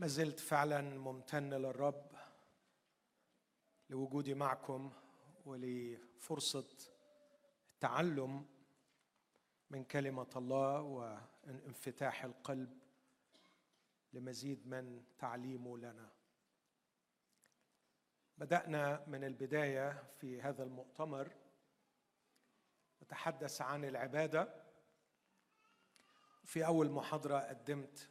ما زلت فعلا ممتن للرب لوجودي معكم ولفرصة التعلم من كلمة الله وانفتاح القلب لمزيد من تعليمه لنا. بدأنا من البداية في هذا المؤتمر نتحدث عن العبادة. في أول محاضرة قدمت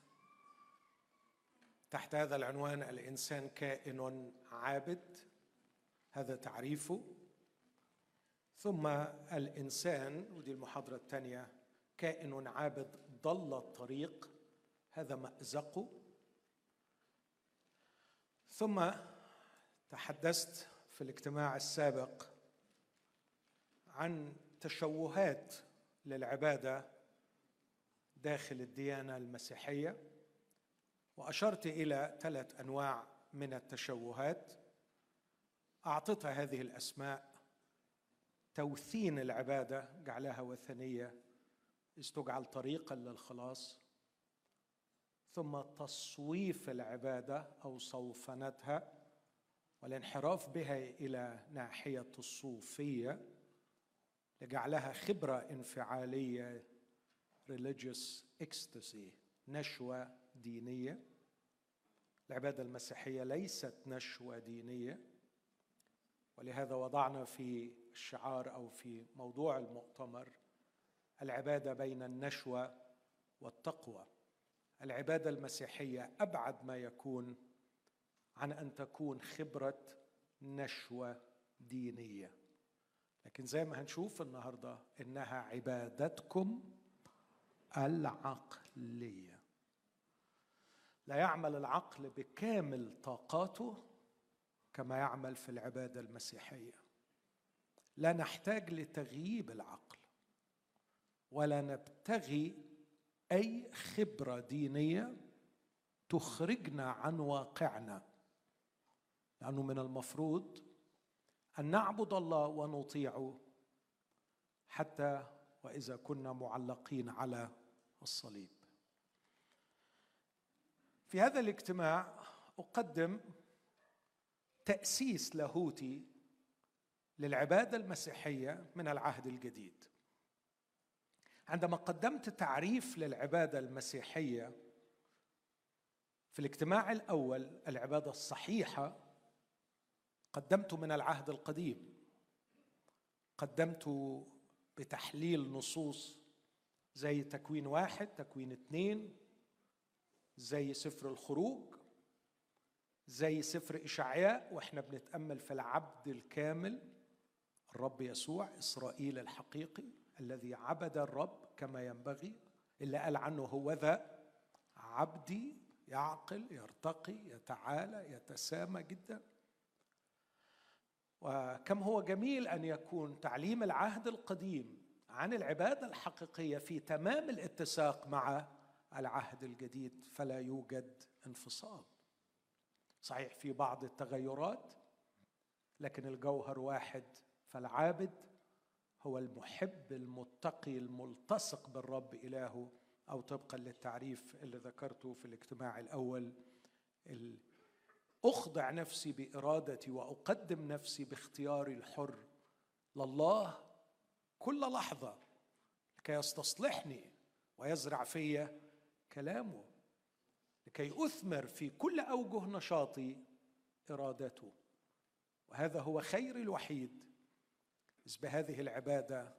تحت هذا العنوان الإنسان كائن عابد هذا تعريفه. ثم الإنسان ودي المحاضرة الثانية كائن عابد ضل الطريق هذا مأزقه. ثم تحدثت في الاجتماع السابق عن تشوهات للعبادة داخل الديانة المسيحية. وأشرت إلى ثلاث أنواع من التشوهات. أعطتها هذه الأسماء. توثين العبادة جعلها وثنية. استجعل طريقا للخلاص. ثم تصويف العبادة أو صوفنتها. والانحراف بها إلى ناحية الصوفية. لجعلها خبرة انفعالية religious ecstasy نشوة دينية. العبادة المسيحية ليست نشوة دينية ولهذا وضعنا في الشعار أو في موضوع المؤتمر العبادة بين النشوة والتقوى. العبادة المسيحية أبعد ما يكون عن أن تكون خبرة نشوة دينية. لكن زي ما هنشوف النهارده إنها عبادتكم العقلية. لا يعمل العقل بكامل طاقاته كما يعمل في العبادة المسيحية. لا نحتاج لتغييب العقل ولا نبتغي أي خبرة دينية تخرجنا عن واقعنا. لأنه من المفروض أن نعبد الله ونطيعه حتى وإذا كنا معلقين على الصليب. في هذا الاجتماع أقدم تأسيس لاهوتي للعبادة المسيحية من العهد الجديد. عندما قدمت تعريف للعبادة المسيحية في الاجتماع الأول العبادة الصحيحة قدمت من العهد القديم. قدمت بتحليل نصوص زي تكوين واحد تكوين اثنين زي سفر الخروج زي سفر إشعياء وإحنا بنتأمل في العبد الكامل الرب يسوع إسرائيل الحقيقي الذي عبد الرب كما ينبغي. اللي قال عنه هو ذا عبدي يعقل يرتقي يتعالى يتسامى جدا. وكم هو جميل أن يكون تعليم العهد القديم عن العبادة الحقيقية في تمام الاتساق مع العهد الجديد فلا يوجد انفصال. صحيح في بعض التغيرات لكن الجوهر واحد فالعابد هو المحب المتقي الملتصق بالرب إلهه أو طبقا للتعريف اللي ذكرته في الاجتماع الأول أخضع نفسي بإرادتي وأقدم نفسي باختياري الحر. لله كل لحظة لكي يستصلحني ويزرع في كلامه لكي أثمر في كل أوجه نشاطي إرادته. وهذا هو خير الوحيد. إذ بهذه العبادة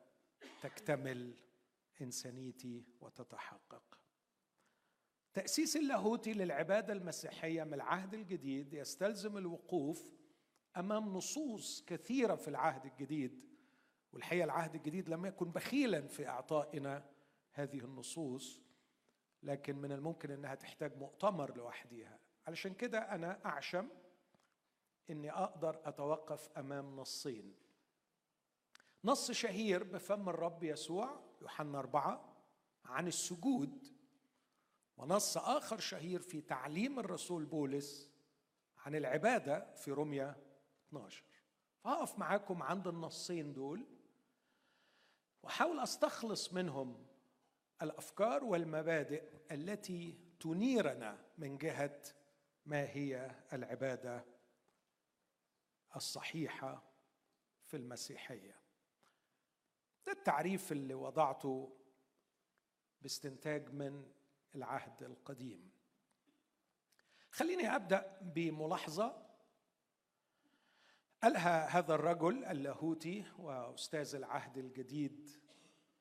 تكتمل إنسانيتي وتتحقق. تأسيس اللاهوتي للعبادة المسيحية من العهد الجديد يستلزم الوقوف أمام نصوص كثيرة في العهد الجديد. والحقيقة العهد الجديد لم يكن بخيلا في إعطائنا هذه النصوص. لكن من الممكن إنها تحتاج مؤتمر لوحديها. علشان كده أنا أعشم إني أقدر أتوقف أمام نصين. نص شهير بفم الرب يسوع يوحنا أربعة عن السجود ونص آخر شهير في تعليم الرسول بولس عن العبادة في رمية 12 فهقف معاكم عند النصين دول وأحاول أستخلص منهم الأفكار والمبادئ التي تنيرنا من جهة ما هي العبادة الصحيحة في المسيحية. ده التعريف اللي وضعته باستنتاج من العهد القديم. خليني أبدأ بملاحظة قالها هذا الرجل اللاهوتي وأستاذ العهد الجديد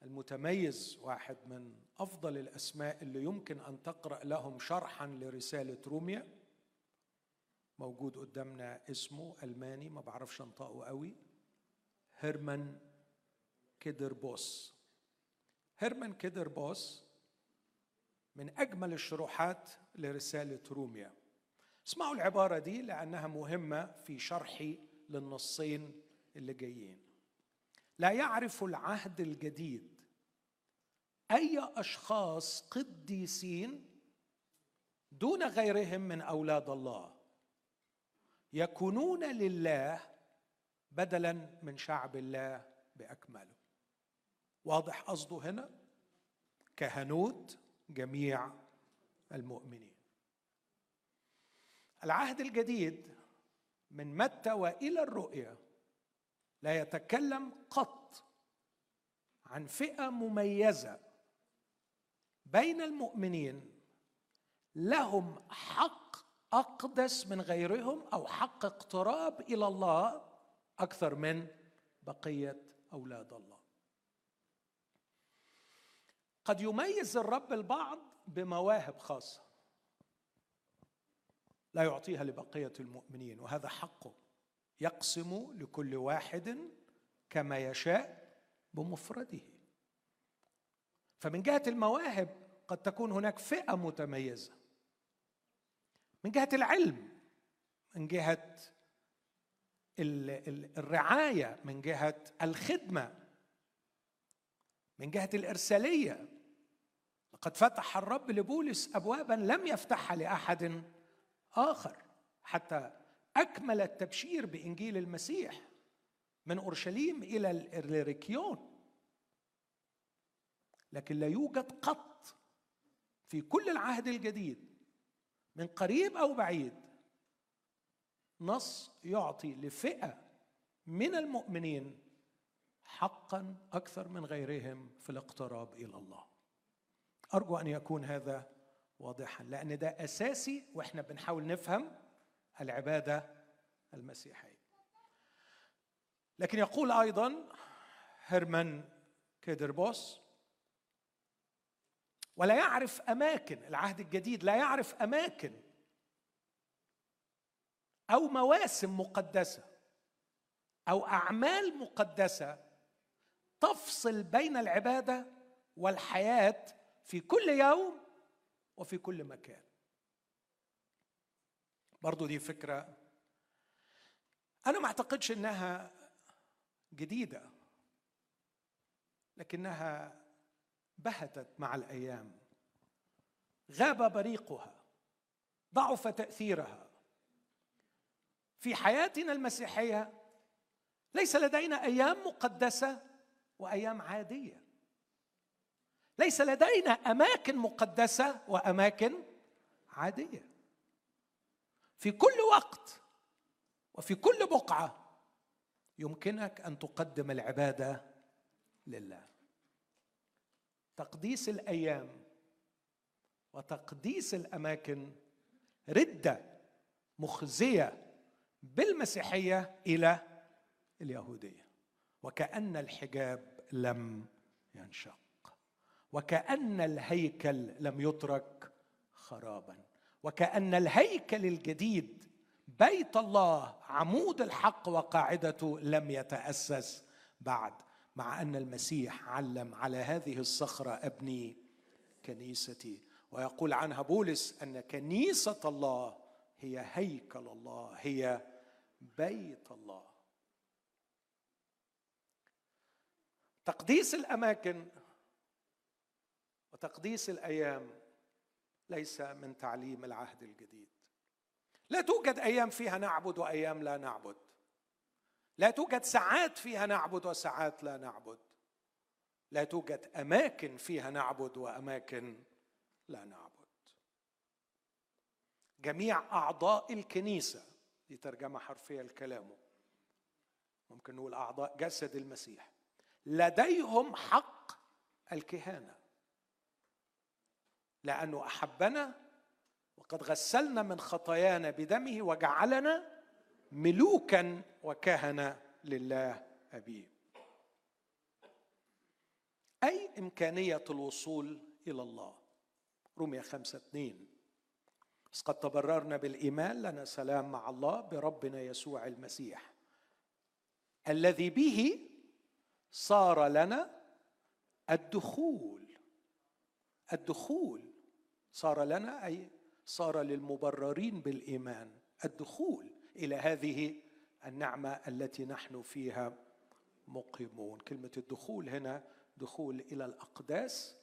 المتميز واحد من أفضل الأسماء اللي يمكن أن تقرأ لهم شرحا لرسالة روميا. موجود قدامنا اسمه ألماني ما بعرفش انطقه قوي. هيرمان كيدربوس. هيرمان كيدربوس من أجمل الشروحات لرسالة روميا. اسمعوا العبارة دي لأنها مهمة في شرحي للنصين اللي جايين. لا يعرف العهد الجديد. أي أشخاص قديسين دون غيرهم من أولاد الله يكونون لله بدلا من شعب الله بأكمله. واضح قصده هنا؟ كهنوت جميع المؤمنين. العهد الجديد من متى وإلى الرؤيا لا يتكلم قط عن فئة مميزة بين المؤمنين لهم حق أقدس من غيرهم أو حق اقتراب إلى الله أكثر من بقية أولاد الله. قد يميز الرب البعض بمواهب خاصة لا يعطيها لبقية المؤمنين وهذا حقه. يقسم لكل واحد كما يشاء بمفرده. فمن جهة المواهب قد تكون هناك فئة متميزة. من جهة العلم من جهة الرعاية من جهة الخدمة من جهة الإرسالية. لقد فتح الرب لبولس ابوابا لم يفتحها لأحد آخر حتى أكمل التبشير بإنجيل المسيح من أورشليم إلى الريكيون. لكن لا يوجد قط في كل العهد الجديد من قريب أو بعيد نص يعطي لفئة من المؤمنين حقا أكثر من غيرهم في الاقتراب إلى الله. أرجو أن يكون هذا واضحا لأن ده أساسي وإحنا بنحاول نفهم العبادة المسيحية. لكن يقول أيضا هرمان كيدربوس ولا يعرف أماكن العهد الجديد لا يعرف أماكن أو مواسم مقدسة أو أعمال مقدسة تفصل بين العبادة والحياة في كل يوم وفي كل مكان. برضو دي فكرة. أنا ما أعتقدش إنها جديدة لكنها بهتت مع الأيام. غاب بريقها ضعف تأثيرها. في حياتنا المسيحية ليس لدينا أيام مقدسة وأيام عادية. ليس لدينا أماكن مقدسة وأماكن عادية. في كل وقت وفي كل بقعة يمكنك أن تقدم العبادة لله. تقديس الأيام وتقديس الأماكن رده مخزية بالمسيحية إلى اليهودية. وكأن الحجاب لم ينشق وكأن الهيكل لم يترك خرابا. وكأن الهيكل الجديد بيت الله عمود الحق وقاعدته لم يتأسس بعد مع أن المسيح علم على هذه الصخرة ابني كنيستي. ويقول عنها بولس أن كنيسة الله هي هيكل الله هي بيت الله. تقديس الأماكن وتقديس الأيام ليس من تعليم العهد الجديد. لا توجد أيام فيها نعبد وأيام لا نعبد. لا توجد ساعات فيها نعبد وساعات لا نعبد. لا توجد أماكن فيها نعبد وأماكن لا نعبد. جميع أعضاء الكنيسة دي ترجمة حرفية لكلامه. ممكن نقول أعضاء جسد المسيح. لديهم حق الكهانة. لأنه أحبنا وقد غسلنا من خطايانا بدمه وجعلنا ملوكا وكهنة لله أبيه. أي إمكانية الوصول إلى الله؟ رومية خمسة اثنين. بس قد تبررنا بالإيمان لنا سلام مع الله بربنا يسوع المسيح. الذي به صار لنا الدخول الدخول صار لنا أي صار للمبررين بالإيمان الدخول إلى هذه النعمة التي نحن فيها مقيمون. كلمة الدخول هنا دخول إلى الأقداس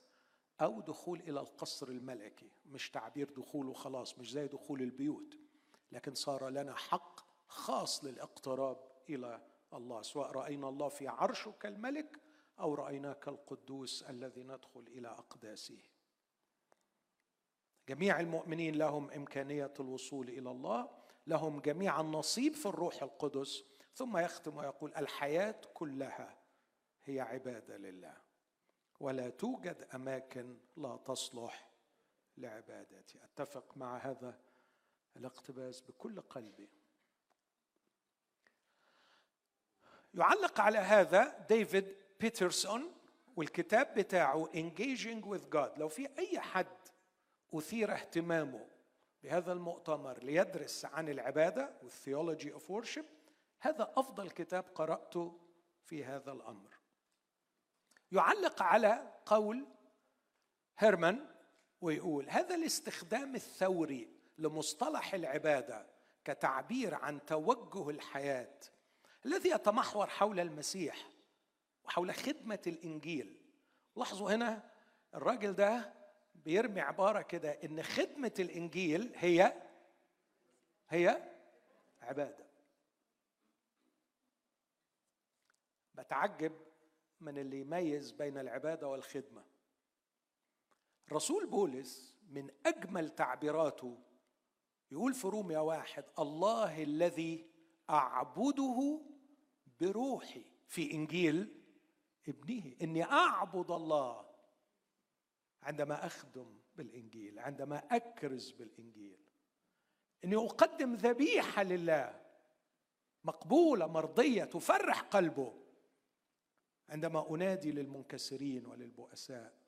أو دخول إلى القصر الملكي. مش تعبير دخول وخلاص مش زي دخول البيوت. لكن صار لنا حق خاص للاقتراب إلى الله سواء رأينا الله في عرشه كالملك أو رأيناه كالقدوس الذي ندخل إلى أقداسه. جميع المؤمنين لهم إمكانية الوصول إلى الله لهم جميعا نصيب في الروح القدس. ثم يختم ويقول الحياة كلها هي عبادة لله. ولا توجد أماكن لا تصلح لعبادتي. أتفق مع هذا الاقتباس بكل قلبي. يعلق على هذا ديفيد بيترسون والكتاب بتاعه Engaging with God. لو في أي حد أثير اهتمامه بهذا المؤتمر ليدرس عن العبادة وال theology of worship. هذا أفضل كتاب قرأته في هذا الأمر. يعلق على قول هيرمان ويقول هذا الاستخدام الثوري لمصطلح العبادة كتعبير عن توجه الحياة الذي يتمحور حول المسيح وحول خدمة الإنجيل. لاحظوا هنا الراجل ده بيرمي عبارة كده إن خدمة الإنجيل هي هي عبادة. بتعجب من اللي يميز بين العبادة والخدمة. رسول بولس من أجمل تعبيراته يقول في روميا واحد الله الذي أعبده بروحي. في إنجيل ابنه إني أعبد الله عندما أخدم بالإنجيل عندما أكرز بالإنجيل. إني أقدم ذبيحة لله مقبولة مرضية تفرح قلبه. عندما أنادي للمنكسرين وللبؤساء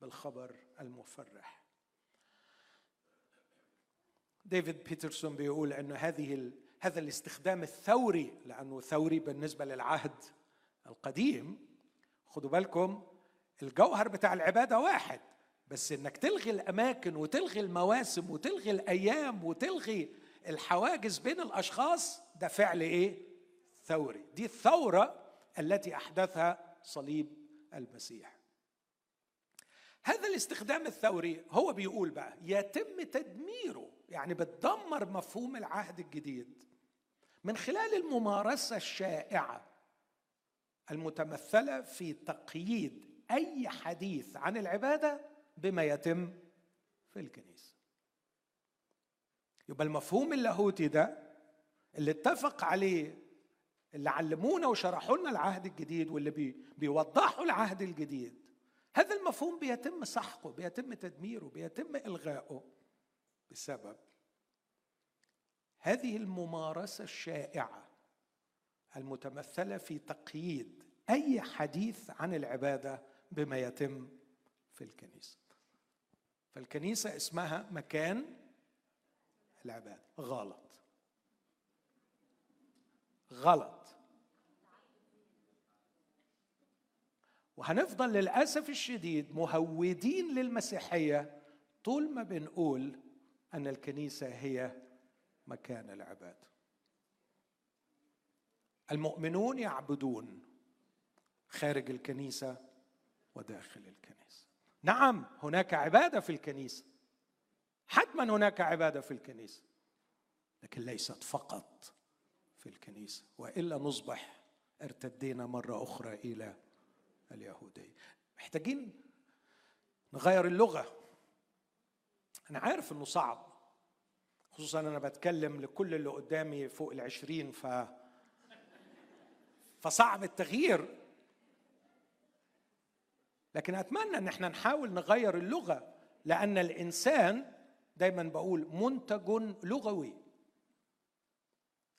بالخبر المفرح. ديفيد بيترسون بيقول ان هذه هذا الاستخدام الثوري لأنه ثوري بالنسبة للعهد القديم. خدوا بالكم الجوهر بتاع العبادة واحد بس إنك تلغي الأماكن وتلغي المواسم وتلغي الأيام وتلغي الحواجز بين الأشخاص ده فعل إيه؟ ثوري. دي الثورة التي أحدثها صليب المسيح. هذا الاستخدام الثوري هو بيقول بقى يتم تدميره يعني بتدمر مفهوم العهد الجديد. من خلال الممارسة الشائعة المتمثلة في تقييد أي حديث عن العبادة بما يتم في الكنيسة. يبقى المفهوم اللاهوتي ده اللي اتفق عليه اللي علمونا وشرحوا لنا العهد الجديد واللي بي بيوضحوا العهد الجديد هذا المفهوم بيتم سحقه بيتم تدميره بيتم إلغائه بسبب هذه الممارسة الشائعة المتمثلة في تقييد أي حديث عن العبادة بما يتم في الكنيسة. فالكنيسة اسمها مكان العبادة. غلط. غلط. وهنفضل للأسف الشديد مهودين للمسيحية طول ما بنقول أن الكنيسة هي مكان العبادة. المؤمنون يعبدون خارج الكنيسة وداخل الكنيسة. نعم هناك عبادة في الكنيسة. حتما هناك عبادة في الكنيسة لكن ليست فقط في الكنيسة وإلا نصبح ارتدينا مرة أخرى إلى اليهودية. محتاجين نغير اللغة. أنا عارف إنه صعب خصوصا أنا بتكلم لكل اللي قدامي فوق العشرين ف فصعب التغيير. لكن أتمنى أن إحنا نحاول نغير اللغة لأن الإنسان دايما بقول منتج لغوي.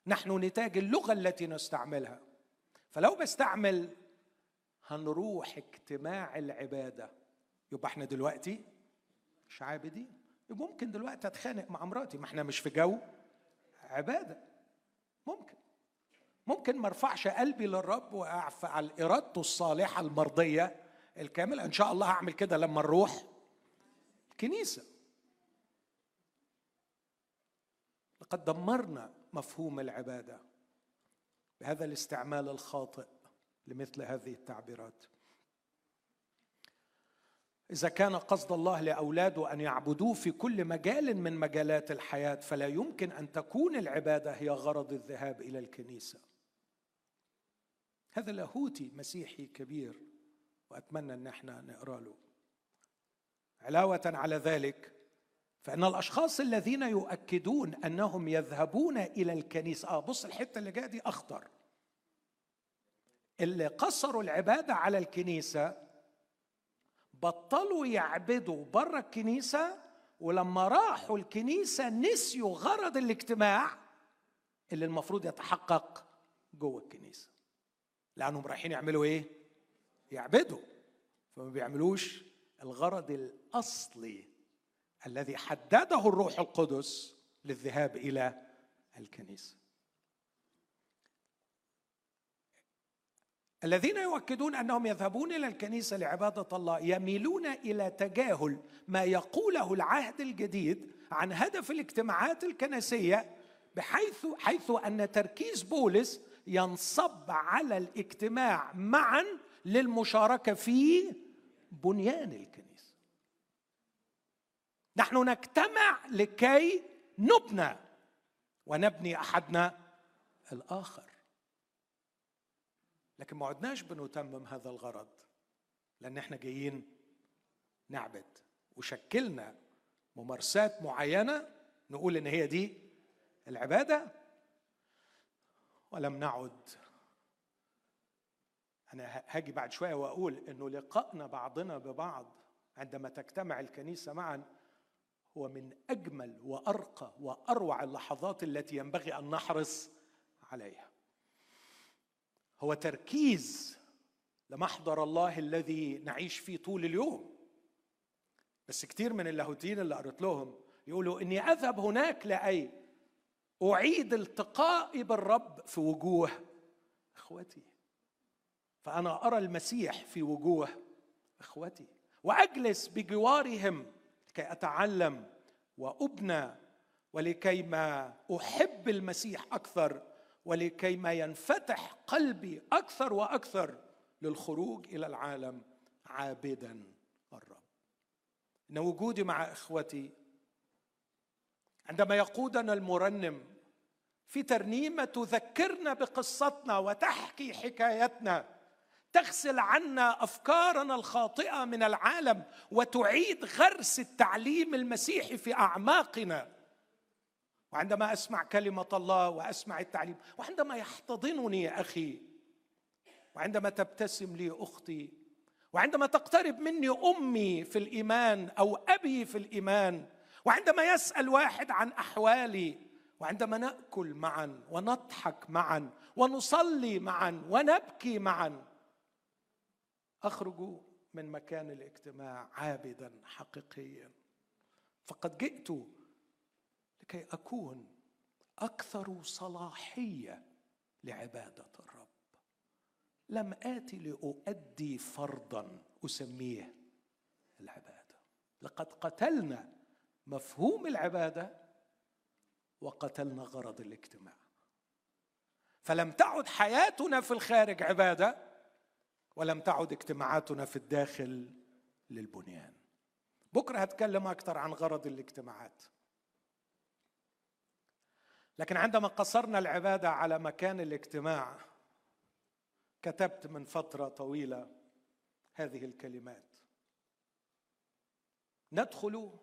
نحن نتاج اللغة التي نستعملها. فلو بستعمل هنروح اجتماع العبادة. يبقى إحنا دلوقتي مش عابدين ممكن دلوقتي أتخانق مع مراتي. ما إحنا مش في جو عبادة. ممكن. ممكن ما أرفعش قلبي للرب وافعل ارادته الصالحة المرضية. الكاملة إن شاء الله هعمل كده لما نروح الكنيسة. لقد دمرنا مفهوم العبادة بهذا الاستعمال الخاطئ لمثل هذه التعبيرات. إذا كان قصد الله لأولاده أن يعبدوه في كل مجال من مجالات الحياة فلا يمكن أن تكون العبادة هي غرض الذهاب إلى الكنيسة. هذا لاهوتي مسيحي كبير وأتمنى أن إحنا نقرأ له. علاوة على ذلك فإن الأشخاص الذين يؤكدون أنهم يذهبون إلى الكنيسة آه بص الحتة اللي جاية دي أخطر. اللي قصروا العبادة على الكنيسة بطلوا يعبدوا بره الكنيسة ولما راحوا الكنيسة نسيوا غرض الاجتماع اللي المفروض يتحقق جوه الكنيسة. لأنهم رايحين يعملوا إيه؟ يعبدوا فما بيعملوش الغرض الأصلي الذي حدده الروح القدس للذهاب إلى الكنيسة. الذين يؤكدون أنهم يذهبون إلى الكنيسة لعبادة الله يميلون إلى تجاهل ما يقوله العهد الجديد عن هدف الاجتماعات الكنسية بحيث حيث أن تركيز بولس ينصب على الاجتماع معا للمشاركة في بنيان الكنيسة. نحن نجتمع لكي نبنى ونبني أحدنا الآخر. لكن ما عدناش بنتمم هذا الغرض لأن إحنا جايين نعبد وشكلنا ممارسات معينة نقول إن هي دي العبادة ولم نعد أنا هاجي بعد شوية وأقول إنه لقائنا بعضنا ببعض عندما تجتمع الكنيسة معا هو من أجمل وأرقى وأروع اللحظات التي ينبغي أن نحرص عليها. هو تركيز لمحضر الله الذي نعيش فيه طول اليوم. بس كتير من اللاهوتيين اللي قريت لهم يقولوا إني أذهب هناك لأي أعيد التقائي بالرب في وجوه اخوتي فأنا أرى المسيح في وجوه إخوتي وأجلس بجوارهم لكي أتعلم وأبنى ولكي ما أحب المسيح أكثر ولكي ما ينفتح قلبي أكثر وأكثر للخروج إلى العالم عابدا الرب إن وجودي مع إخوتي عندما يقودنا المرنم في ترنيمة تذكرنا بقصتنا وتحكي حكايتنا تغسل عنا أفكارنا الخاطئة من العالم وتعيد غرس التعليم المسيحي في أعماقنا. وعندما أسمع كلمة الله وأسمع التعليم وعندما يحتضنني أخي وعندما تبتسم لي أختي وعندما تقترب مني أمي في الإيمان أو أبي في الإيمان وعندما يسأل واحد عن أحوالي وعندما نأكل معا ونضحك معا ونصلي معا ونبكي معا أخرج من مكان الاجتماع عابدا حقيقيا. فقد جئت لكي أكون أكثر صلاحية لعبادة الرب. لم اتي لأؤدي فرضا أسميه العبادة. لقد قتلنا مفهوم العبادة وقتلنا غرض الاجتماع. فلم تعد حياتنا في الخارج عبادة ولم تعد اجتماعاتنا في الداخل للبنيان. بكرة هتكلم أكثر عن غرض الاجتماعات. لكن عندما قصرنا العبادة على مكان الاجتماع كتبت من فترة طويلة هذه الكلمات. ندخل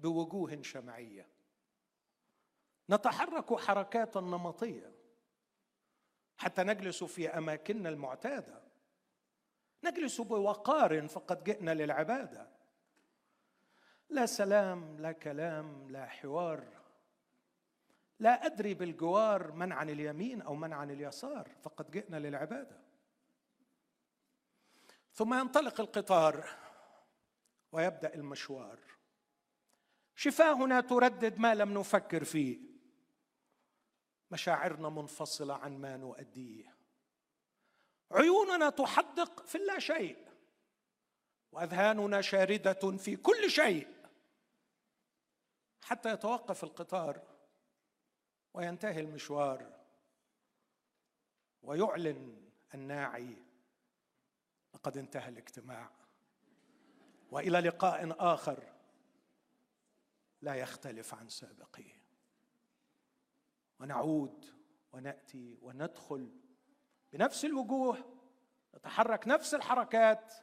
بوجوه شمعية. نتحرك حركات نمطية. حتى نجلس في أماكننا المعتادة. نجلس بوقار فقد جئنا للعبادة. لا سلام لا كلام لا حوار. لا أدري بالجوار من عن اليمين أو من عن اليسار فقد جئنا للعبادة. ثم ينطلق القطار ويبدأ المشوار. شفاهنا تردد ما لم نفكر فيه. مشاعرنا منفصلة عن ما نؤديه. عيوننا تحدق في اللا شيء. وأذهاننا شاردة في كل شيء. حتى يتوقف القطار وينتهي المشوار. ويعلن الناعي لقد انتهى الاجتماع. وإلى لقاء آخر لا يختلف عن سابقه ونعود ونأتي وندخل بنفس الوجوه نتحرك نفس الحركات.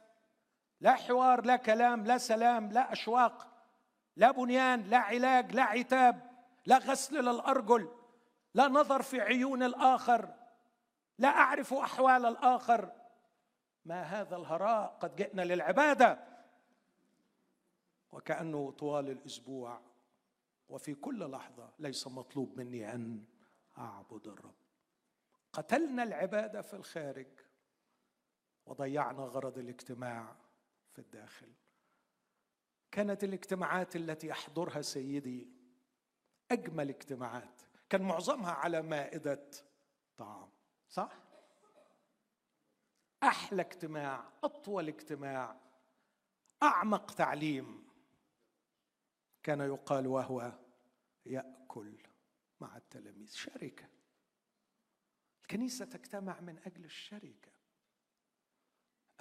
لا حوار لا كلام لا سلام لا أشواق لا بنيان لا علاج لا عتاب لا غسل للأرجل لا نظر في عيون الآخر لا أعرف أحوال الآخر. ما هذا الهراء؟ قد جئنا للعبادة. وكأنه طوال الأسبوع. وفي كل لحظة ليس مطلوب مني أن أعبد الرب. قتلنا العباده في الخارج وضيعنا غرض الاجتماع في الداخل. كانت الاجتماعات التي يحضرها سيدي أجمل اجتماعات. كان معظمها على مائدة طعام صح؟ أحلى اجتماع أطول اجتماع أعمق تعليم. كان يقال وهو يأكل مع التلاميذ. شركة. الكنيسة تجتمع من أجل الشركة.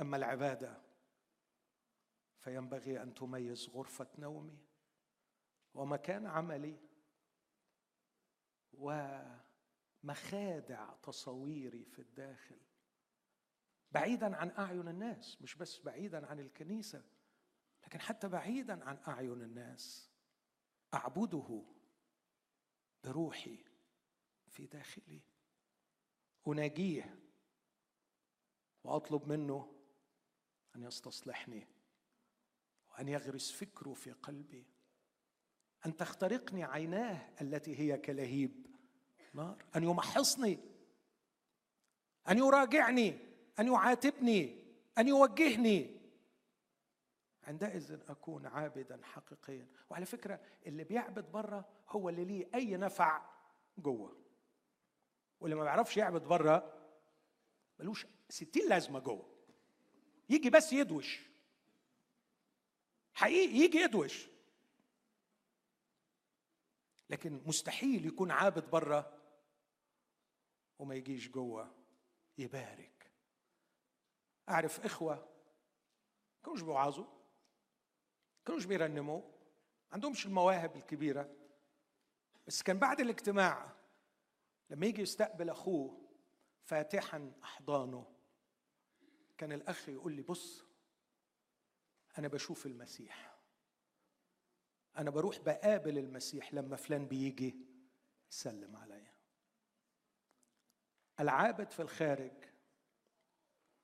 أما العبادة فينبغي أن تميز غرفة نومي ومكان عملي ومخادع تصويري في الداخل. بعيدا عن أعين الناس مش بس بعيدا عن الكنيسة لكن حتى بعيدا عن أعين الناس. أعبده بروحي في داخلي. أناجيه وأطلب منه أن يستصلحني وأن يغرس فكره في قلبي. أن تخترقني عيناه التي هي كلهيب نار. أن يمحصني. أن يراجعني. أن يعاتبني. أن يوجهني. عندئذ أكون عابدا حقيقيا. وعلى فكرة اللي بيعبد بره هو اللي ليه أي نفع جوه. واللي ما بيعرفش يعبد بره ملوش ستين لازمة جوه. يجي بس يدوش. حقيقي يجي يدوش. لكن مستحيل يكون عابد بره وما يجيش جوه يبارك. أعرف إخوة كانوش بيوعظوا كانوش بيرنموا عندهمش المواهب الكبيرة. بس كان بعد الاجتماع لما يجي يستقبل أخوه فاتحا أحضانه كان الأخ يقول لي بص أنا بشوف المسيح. أنا بروح بقابل المسيح لما فلان بيجي يسلم عليا. العابد في الخارج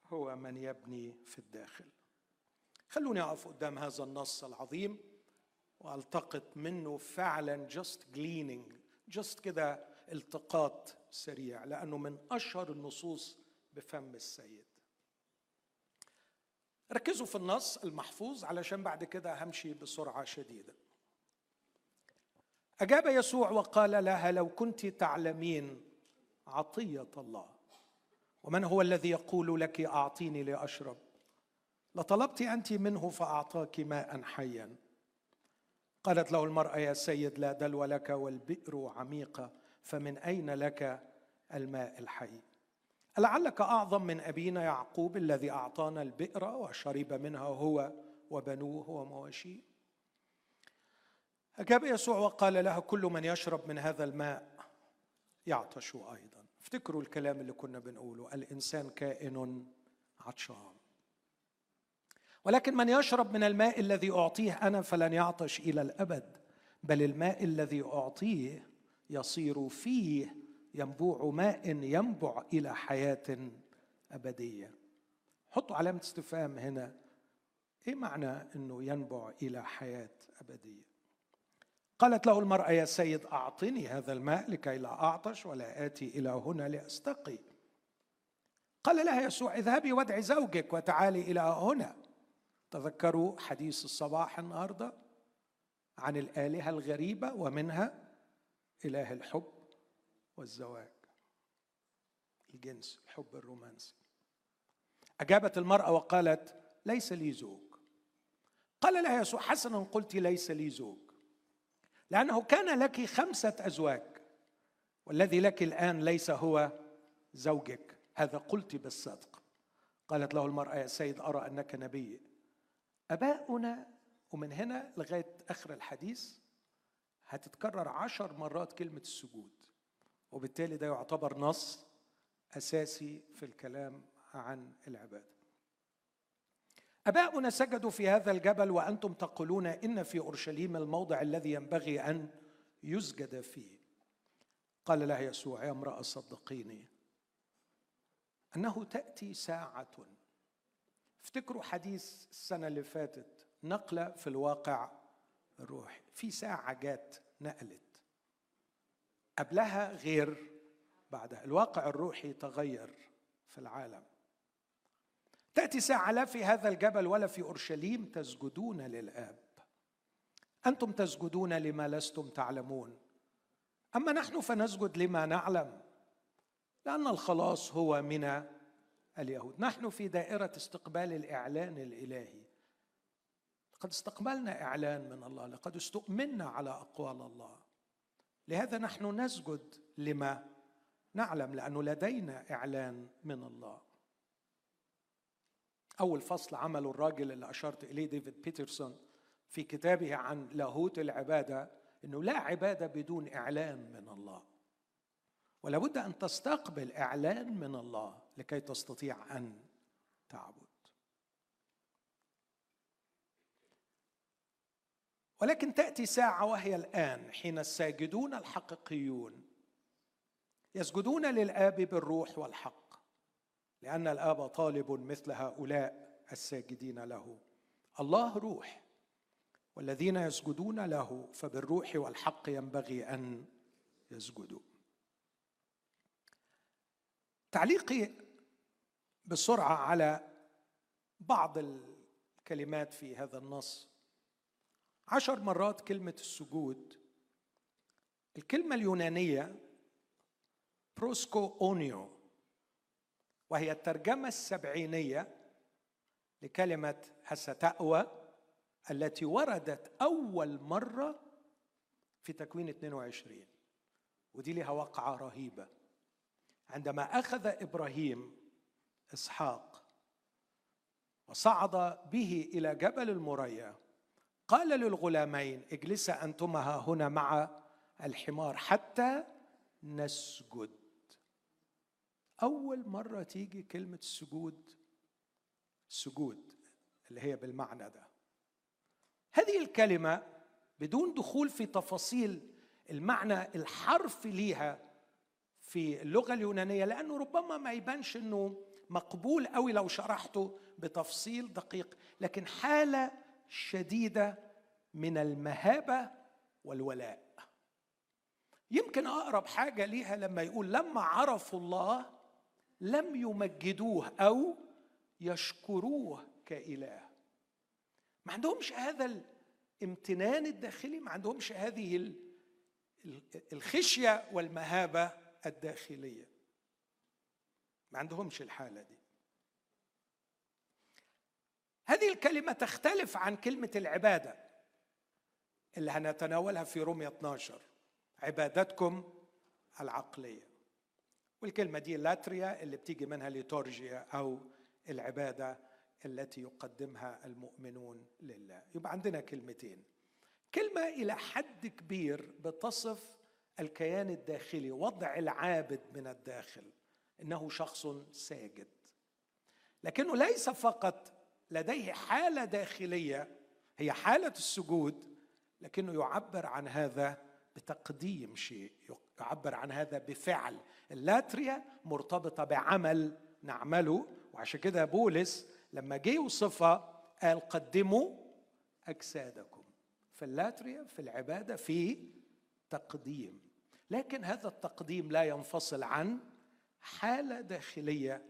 هو من يبني في الداخل. خلوني أقف قدام هذا النص العظيم وألتقط منه فعلا جست جليننج جست كده التقاط سريع لأنه من أشهر النصوص بفم السيد. ركزوا في النص المحفوظ علشان بعد كده همشي بسرعة شديدة. أجاب يسوع وقال لها لو كنت تعلمين عطية الله ومن هو الذي يقول لك أعطيني لأشرب؟ لطلبت أنت منه فأعطاك ماء حيا. قالت له المرأة يا سيد لا دلو لك والبئر عميقة فمن أين لك الماء الحي? لعلك أعظم من أبينا يعقوب الذي أعطانا البئر وشرب منها هو وبنوه ومواشيه. أجاب يسوع وقال لها كل من يشرب من هذا الماء يعطش أيضا. افتكروا الكلام اللي كنا بنقوله الإنسان كائن عطشان. ولكن من يشرب من الماء الذي أعطيه أنا فلن يعطش إلى الأبد بل الماء الذي أعطيه يصير فيه ينبوع ماء ينبع إلى حياة أبدية. حطوا علامة استفهام هنا. إيه معنى إنه ينبع إلى حياة أبدية؟ قالت له المرأة يا سيد أعطني هذا الماء لكي لا أعطش ولا آتي إلى هنا لأستقي. قال لها يسوع اذهبي وادعي زوجك وتعالي إلى هنا. تذكروا حديث الصباح النهارده عن الآلهة الغريبة ومنها إله الحب والزواج. الجنس الحب الرومانسي. أجابت المرأة وقالت ليس لي زوج. قال لها يسوع حسنا قلت ليس لي زوج. لأنه كان لك خمسة أزواج والذي لك الآن ليس هو زوجك. هذا قلت بالصدق. قالت له المرأة يا سيد أرى أنك نبي. أباؤنا ومن هنا لغاية آخر الحديث هتتكرر عشر مرات كلمة السجود وبالتالي ده يعتبر نص أساسي في الكلام عن العبادة. أباؤنا سجدوا في هذا الجبل وأنتم تقولون إن في أورشليم الموضع الذي ينبغي أن يسجد فيه. قال لها يسوع يا امرأة صدقيني أنه تأتي ساعة افتكروا حديث السنة اللي فاتت نقلة في الواقع الروحي. في ساعة جات نقلت. قبلها غير بعدها. الواقع الروحي تغير في العالم. تأتي ساعة لا في هذا الجبل ولا في أورشليم تسجدون للآب. أنتم تسجدون لما لستم تعلمون. أما نحن فنسجد لما نعلم لأن الخلاص هو من اليهود. نحن في دائرة استقبال الإعلان الإلهي. لقد استقبلنا إعلان من الله لقد استؤمنا على أقوال الله. لهذا نحن نسجد لما نعلم لأنه لدينا إعلان من الله. أول فصل عمله الراجل اللي أشرت إليه ديفيد بيترسون في كتابه عن لاهوت العبادة أنه لا عبادة بدون إعلان من الله. ولا بد أن تستقبل إعلان من الله لكي تستطيع أن تعبد. ولكن تأتي ساعة وهي الآن حين الساجدون الحقيقيون يسجدون للآب بالروح والحق لأن الآب طالب مثل هؤلاء الساجدين له. الله روح والذين يسجدون له فبالروح والحق ينبغي أن يسجدوا. تعليقي بسرعة على بعض الكلمات في هذا النص. عشر مرات كلمة السجود. الكلمة اليونانية بروسكو أونيو وهي الترجمة السبعينية لكلمة هستأوى التي وردت أول مرة في تكوين 22 ودي لها وقعة رهيبة. عندما أخذ إبراهيم إسحاق وصعد به إلى جبل المريا قال للغلامين اجلسا أنتما هنا مع الحمار حتى نسجد. أول مرة تيجي كلمة السجود سجود اللي هي بالمعنى ده. هذه الكلمة بدون دخول في تفاصيل المعنى الحرفي ليها في اللغة اليونانية لأنه ربما ما يبانش أنه مقبول قوي لو شرحته بتفصيل دقيق لكن حالة شديدة من المهابة والولاء. يمكن أقرب حاجة ليها لما يقول لما عرفوا الله لم يمجدوه أو يشكروه كإله. ما عندهمش هذا الامتنان الداخلي ما عندهمش هذه الخشية والمهابة الداخلية. ما عندهمش الحالة دي. هذه الكلمة تختلف عن كلمة العبادة اللي هنتناولها في رومية 12 عبادتكم العقلية. والكلمة دي لاتريا اللي بتيجي منها ليتورجيا أو العبادة التي يقدمها المؤمنون لله. يبقى عندنا كلمتين. كلمة إلى حد كبير بتصف الكيان الداخلي وضع العابد من الداخل إنه شخص ساجد. لكنه ليس فقط لديه حالة داخلية هي حالة السجود لكنه يعبر عن هذا بتقديم شيء يعبر عن هذا بفعل. اللاتريا مرتبطة بعمل نعمله وعشان كده بولس لما جه يوصفها قال قدموا أجسادكم. في اللاتريا في العبادة في تقديم لكن هذا التقديم لا ينفصل عن حالة داخلية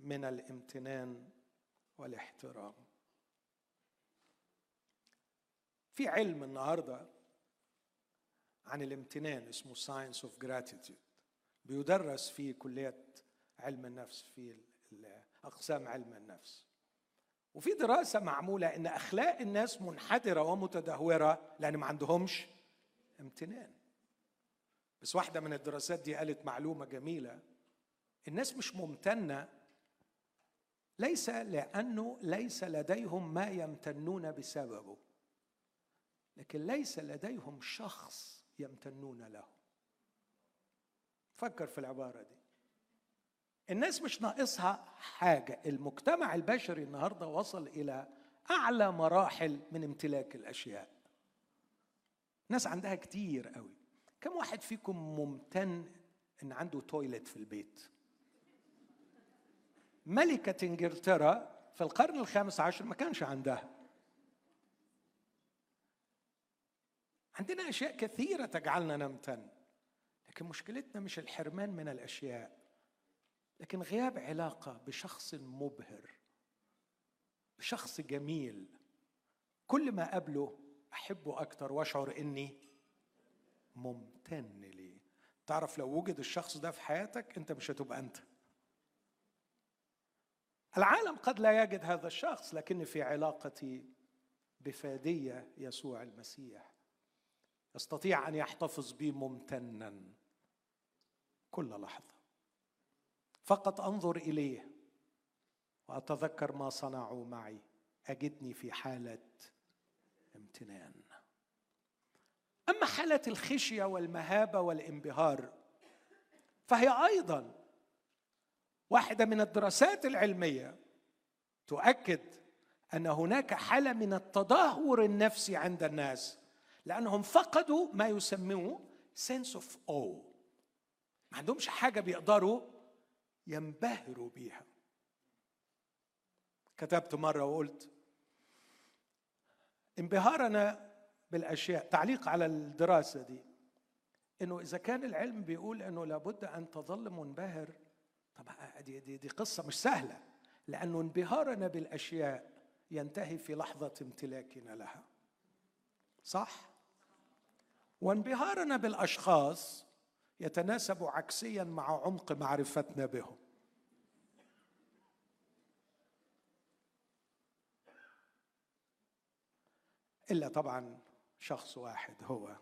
من الامتنان والاحترام. في علم النهارده عن الامتنان اسمه Science of Gratitude بيدرس في كلية علم النفس في أقسام علم النفس. وفي دراسة معمولة إن أخلاق الناس منحدرة ومتدهورة لأن ما عندهمش امتنان. بس واحدة من الدراسات دي قالت معلومة جميلة الناس مش ممتنة ليس لأنه ليس لديهم ما يمتنون بسببه لكن ليس لديهم شخص يمتنون له. فكر في العبارة دي. الناس مش ناقصها حاجة. المجتمع البشري النهارده وصل إلى أعلى مراحل من امتلاك الأشياء. ناس عندها كتير قوي. كم واحد فيكم ممتن إن عنده تويلت في البيت؟ ملكة إنجلترا في القرن الخامس عشر ما كانش عندها. عندنا أشياء كثيرة تجعلنا نمتن لكن مشكلتنا مش الحرمان من الأشياء لكن غياب علاقة بشخص مبهر بشخص جميل. كل ما اقابله أحبه أكتر وأشعر إني ممتن ليه. تعرف لو وجد الشخص ده في حياتك أنت مش هتبقى أنت. العالم قد لا يجد هذا الشخص لكن في علاقتي بفادية يسوع المسيح. يستطيع أن يحتفظ بي ممتنا كل لحظة. فقط أنظر إليه وأتذكر ما صنعوا معي. أجدني في حالة امتنان. أما حالة الخشية والمهابة والانبهار فهي أيضا واحدة من الدراسات العلمية تؤكد أن هناك حالة من التدهور النفسي عند الناس لأنهم فقدوا ما يسموه sense of awe. ما عندهمش حاجة بيقدروا ينبهروا بيها. كتبت مرة وقلت انبهارنا بالأشياء تعليق على الدراسة دي إنه إذا كان العلم بيقول إنه لابد أن تظل منبهر طب دي, دي, دي قصة مش سهلة لأنه انبهارنا بالأشياء ينتهي في لحظة امتلاكنا لها. صح؟ وانبهارنا بالأشخاص يتناسب عكسيا مع عمق معرفتنا بهم. إلا طبعا شخص واحد هو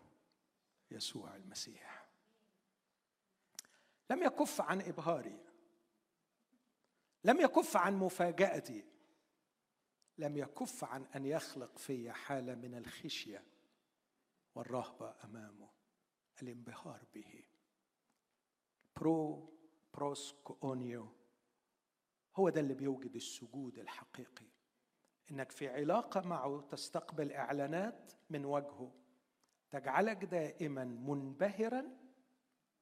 يسوع المسيح. لم يكف عن إبهاري. لم يكف عن مفاجأتي. لم يكف عن أن يخلق في حالة من الخشية والرهبة أمامه. الانبهار به. προ προσκυνέω. هو ده اللي بيوجد السجود الحقيقي. إنك في علاقة معه تستقبل إعلانات من وجهه. تجعلك دائما منبهرا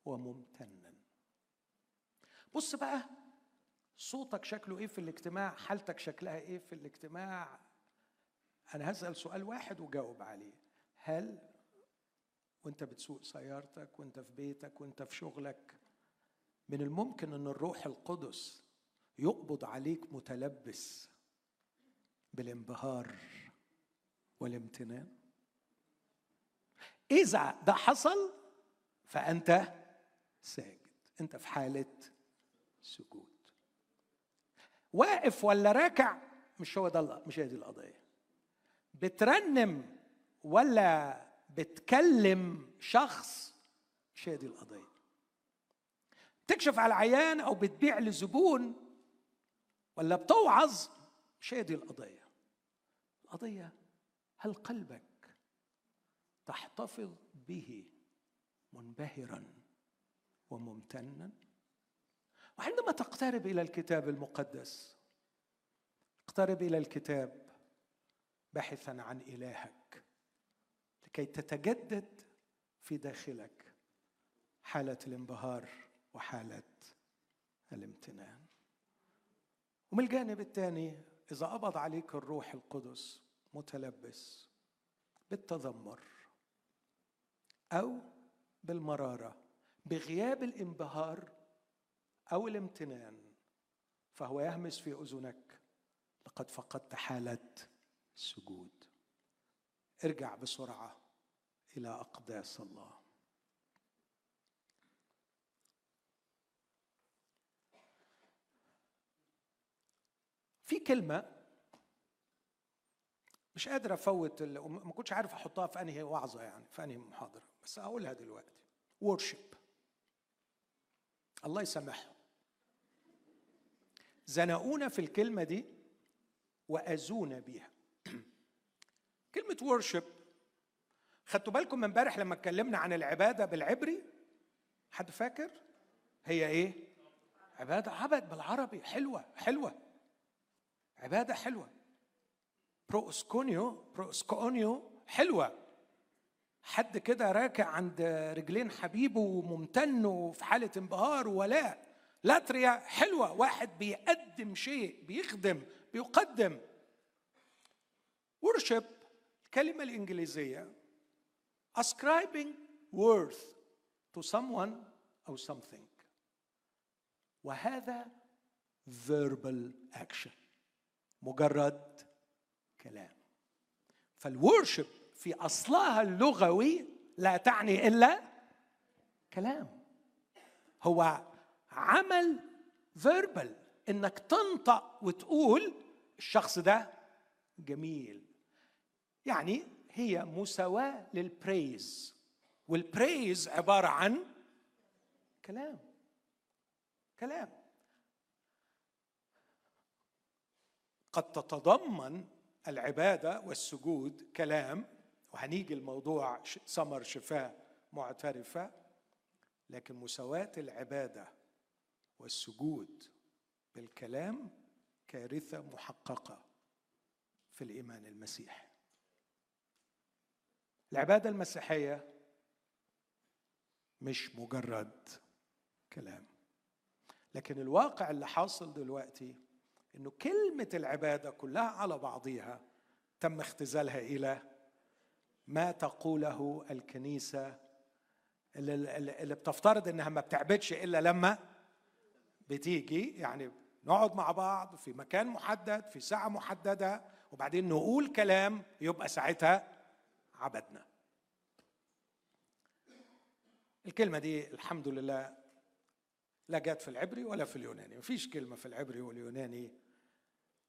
وممتنا. بص بقى صوتك شكله إيه في الاجتماع؟ حالتك شكلها إيه في الاجتماع؟ أنا هسأل سؤال واحد وجاوب عليه. هل وأنت بتسوق سيارتك وأنت في بيتك وأنت في شغلك من الممكن إن الروح القدس يقبض عليك متلبس بالانبهار والامتنان. إذا ده حصل فأنت ساجد. أنت في حالة سجود. واقف ولا راكع؟ مش هو ده مش هي دي القضية. بترنم ولا بتكلم شخص؟ مش هي دي القضية. تكشف على عيان أو بتبيع لزبون ولا بتوعظ؟ مش هي دي القضية. القضية هل قلبك تحتفظ به منبهرا وممتنا؟ وعندما تقترب إلى الكتاب المقدس اقترب إلى الكتاب باحثا عن إلهك لكي تتجدد في داخلك حالة الانبهار وحالة الامتنان. ومن الجانب الثاني إذا قبض عليك الروح القدس متلبس بالتذمر أو بالمرارة بغياب الانبهار أو الامتنان فهو يهمس في أذنك لقد فقدت حالة السجود ارجع بسرعة إلى أقداس الله. في كلمة مش قادر أفوت ما كنتش عارف أحطها في أنهي وعظة يعني في أنهي محاضرة بس اقولها دلوقتي. Worship. الله يسامحهم. زنقونا في الكلمة دي وأذونا بيها. كلمة worship خدتوا بالكم من امبارح لما اتكلمنا عن العبادة بالعبري؟ حد فاكر؟ هي إيه؟ عبادة عبد بالعربي حلوة حلوة. عبادة حلوة. προσκυνέω προσκυνέω حلوة. حد كده راكع عند رجلين حبيبه وممتن وفي حالة انبهار وولاء. لاتريا حلوة. واحد بيقدم شيء بيخدم بيقدم. Worship الكلمة الإنجليزية. Ascribing worth to someone أو something. وهذا verbal action. مجرد كلام. فالورشب في أصلها اللغوي لا تعني إلا كلام. هو عمل verbal إنك تنطق وتقول الشخص ده جميل. يعني هي مساواة لل praise وال praise عبارة عن كلام. كلام. قد تتضمن العبادة والسجود كلام وهنيجي الموضوع ثمر شفاء معترفة لكن مساواة العبادة والسجود بالكلام كارثة محققة في الإيمان المسيحي العبادة المسيحية مش مجرد كلام لكن الواقع اللي حاصل دلوقتي إنه كلمة العبادة كلها على بعضها تم اختزالها إلى ما تقوله الكنيسة اللي, اللي بتفترض إنها ما بتعبدش إلا لما بتيجي يعني نقعد مع بعض في مكان محدد في ساعة محددة وبعدين نقول كلام يبقى ساعتها عبدنا. الكلمة دي الحمد لله لا جت في العبري ولا في اليوناني مفيش كلمة في العبري واليوناني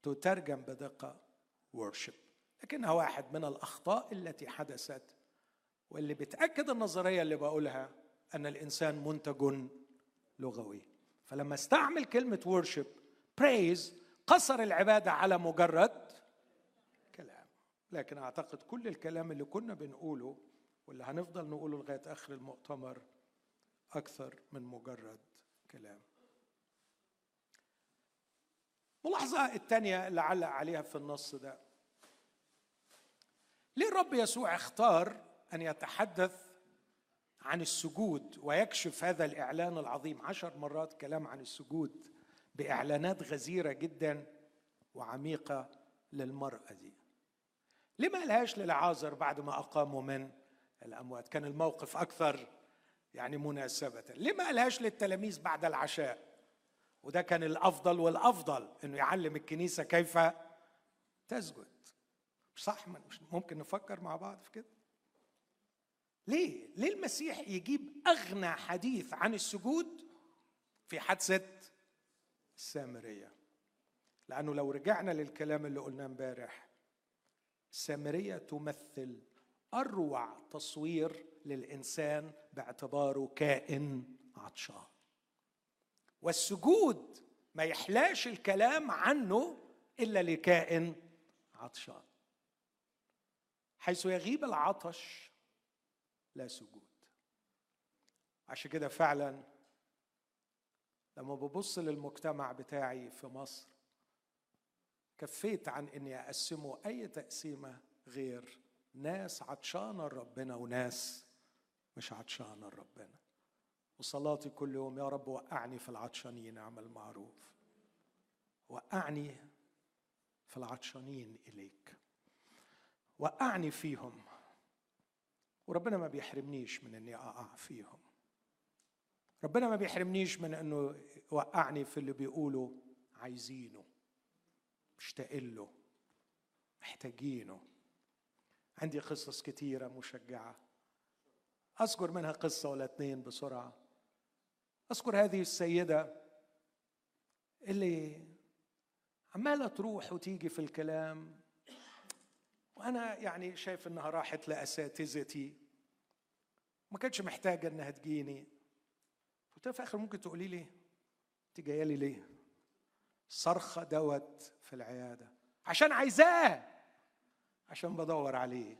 تترجم بدقة worship. لكنها واحد من الأخطاء التي حدثت واللي بتأكد النظرية اللي بقولها أن الإنسان منتج لغوي. فلما استعمل كلمة worship praise قصر العبادة على مجرد كلام. لكن أعتقد كل الكلام اللي كنا بنقوله واللي هنفضل نقوله لغاية آخر المؤتمر أكثر من مجرد كلام. ملاحظة الثانية اللي علق عليها في النص ده. ليه الرب يسوع اختار أن يتحدث عن السجود ويكشف هذا الإعلان العظيم؟ عشر مرات كلام عن السجود بإعلانات غزيرة جدا وعميقة للمرأة دي. ليه ما قالهاش للعازر بعد ما أقاموا من الأموات؟ كان الموقف أكثر يعني مناسبة. ليه ما قالهاش للتلاميذ بعد العشاء؟ وده كان الأفضل والأفضل إنه يعلم الكنيسة كيف تسجد. مش صح مش ممكن نفكر مع بعض في كده؟ ليه؟ ليه المسيح يجيب أغنى حديث عن السجود في حادثة السامرية لأنه لو رجعنا للكلام اللي قلناه امبارح السامرية تمثل أروع تصوير للإنسان باعتباره كائن عطشان. والسجود ما يحلاش الكلام عنه إلا لكائن عطشان. حيث يغيب العطش لا سجود. عشان كده فعلا لما ببص للمجتمع بتاعي في مصر كفيت عن إني أقسمه أي تقسيمة غير ناس عطشانة لربنا وناس مش عطشان لربنا وصلاتي كل يوم يا رب وقعني في العطشانين اعمل معروف. وقعني في العطشانين إليك. وقعني فيهم. وربنا ما بيحرمنيش من إني أقع فيهم. ربنا ما بيحرمنيش من إنه يوقعني في اللي بيقولوا عايزينه مشتاقين له محتاجينه. عندي قصص كتيرة مشجعة. أذكر منها قصة ولا اتنين بسرعة. أذكر هذه السيدة اللي عمالة تروح وتيجي في الكلام. وأنا يعني شايف إنها راحت لأساتذتي. ما كانتش محتاجة إنها تجيني. قلت في الآخر ممكن تقولي لي؟ أنت جاية لي ليه؟ صرخة دوت في العيادة. عشان عايزاه. عشان بدور عليه.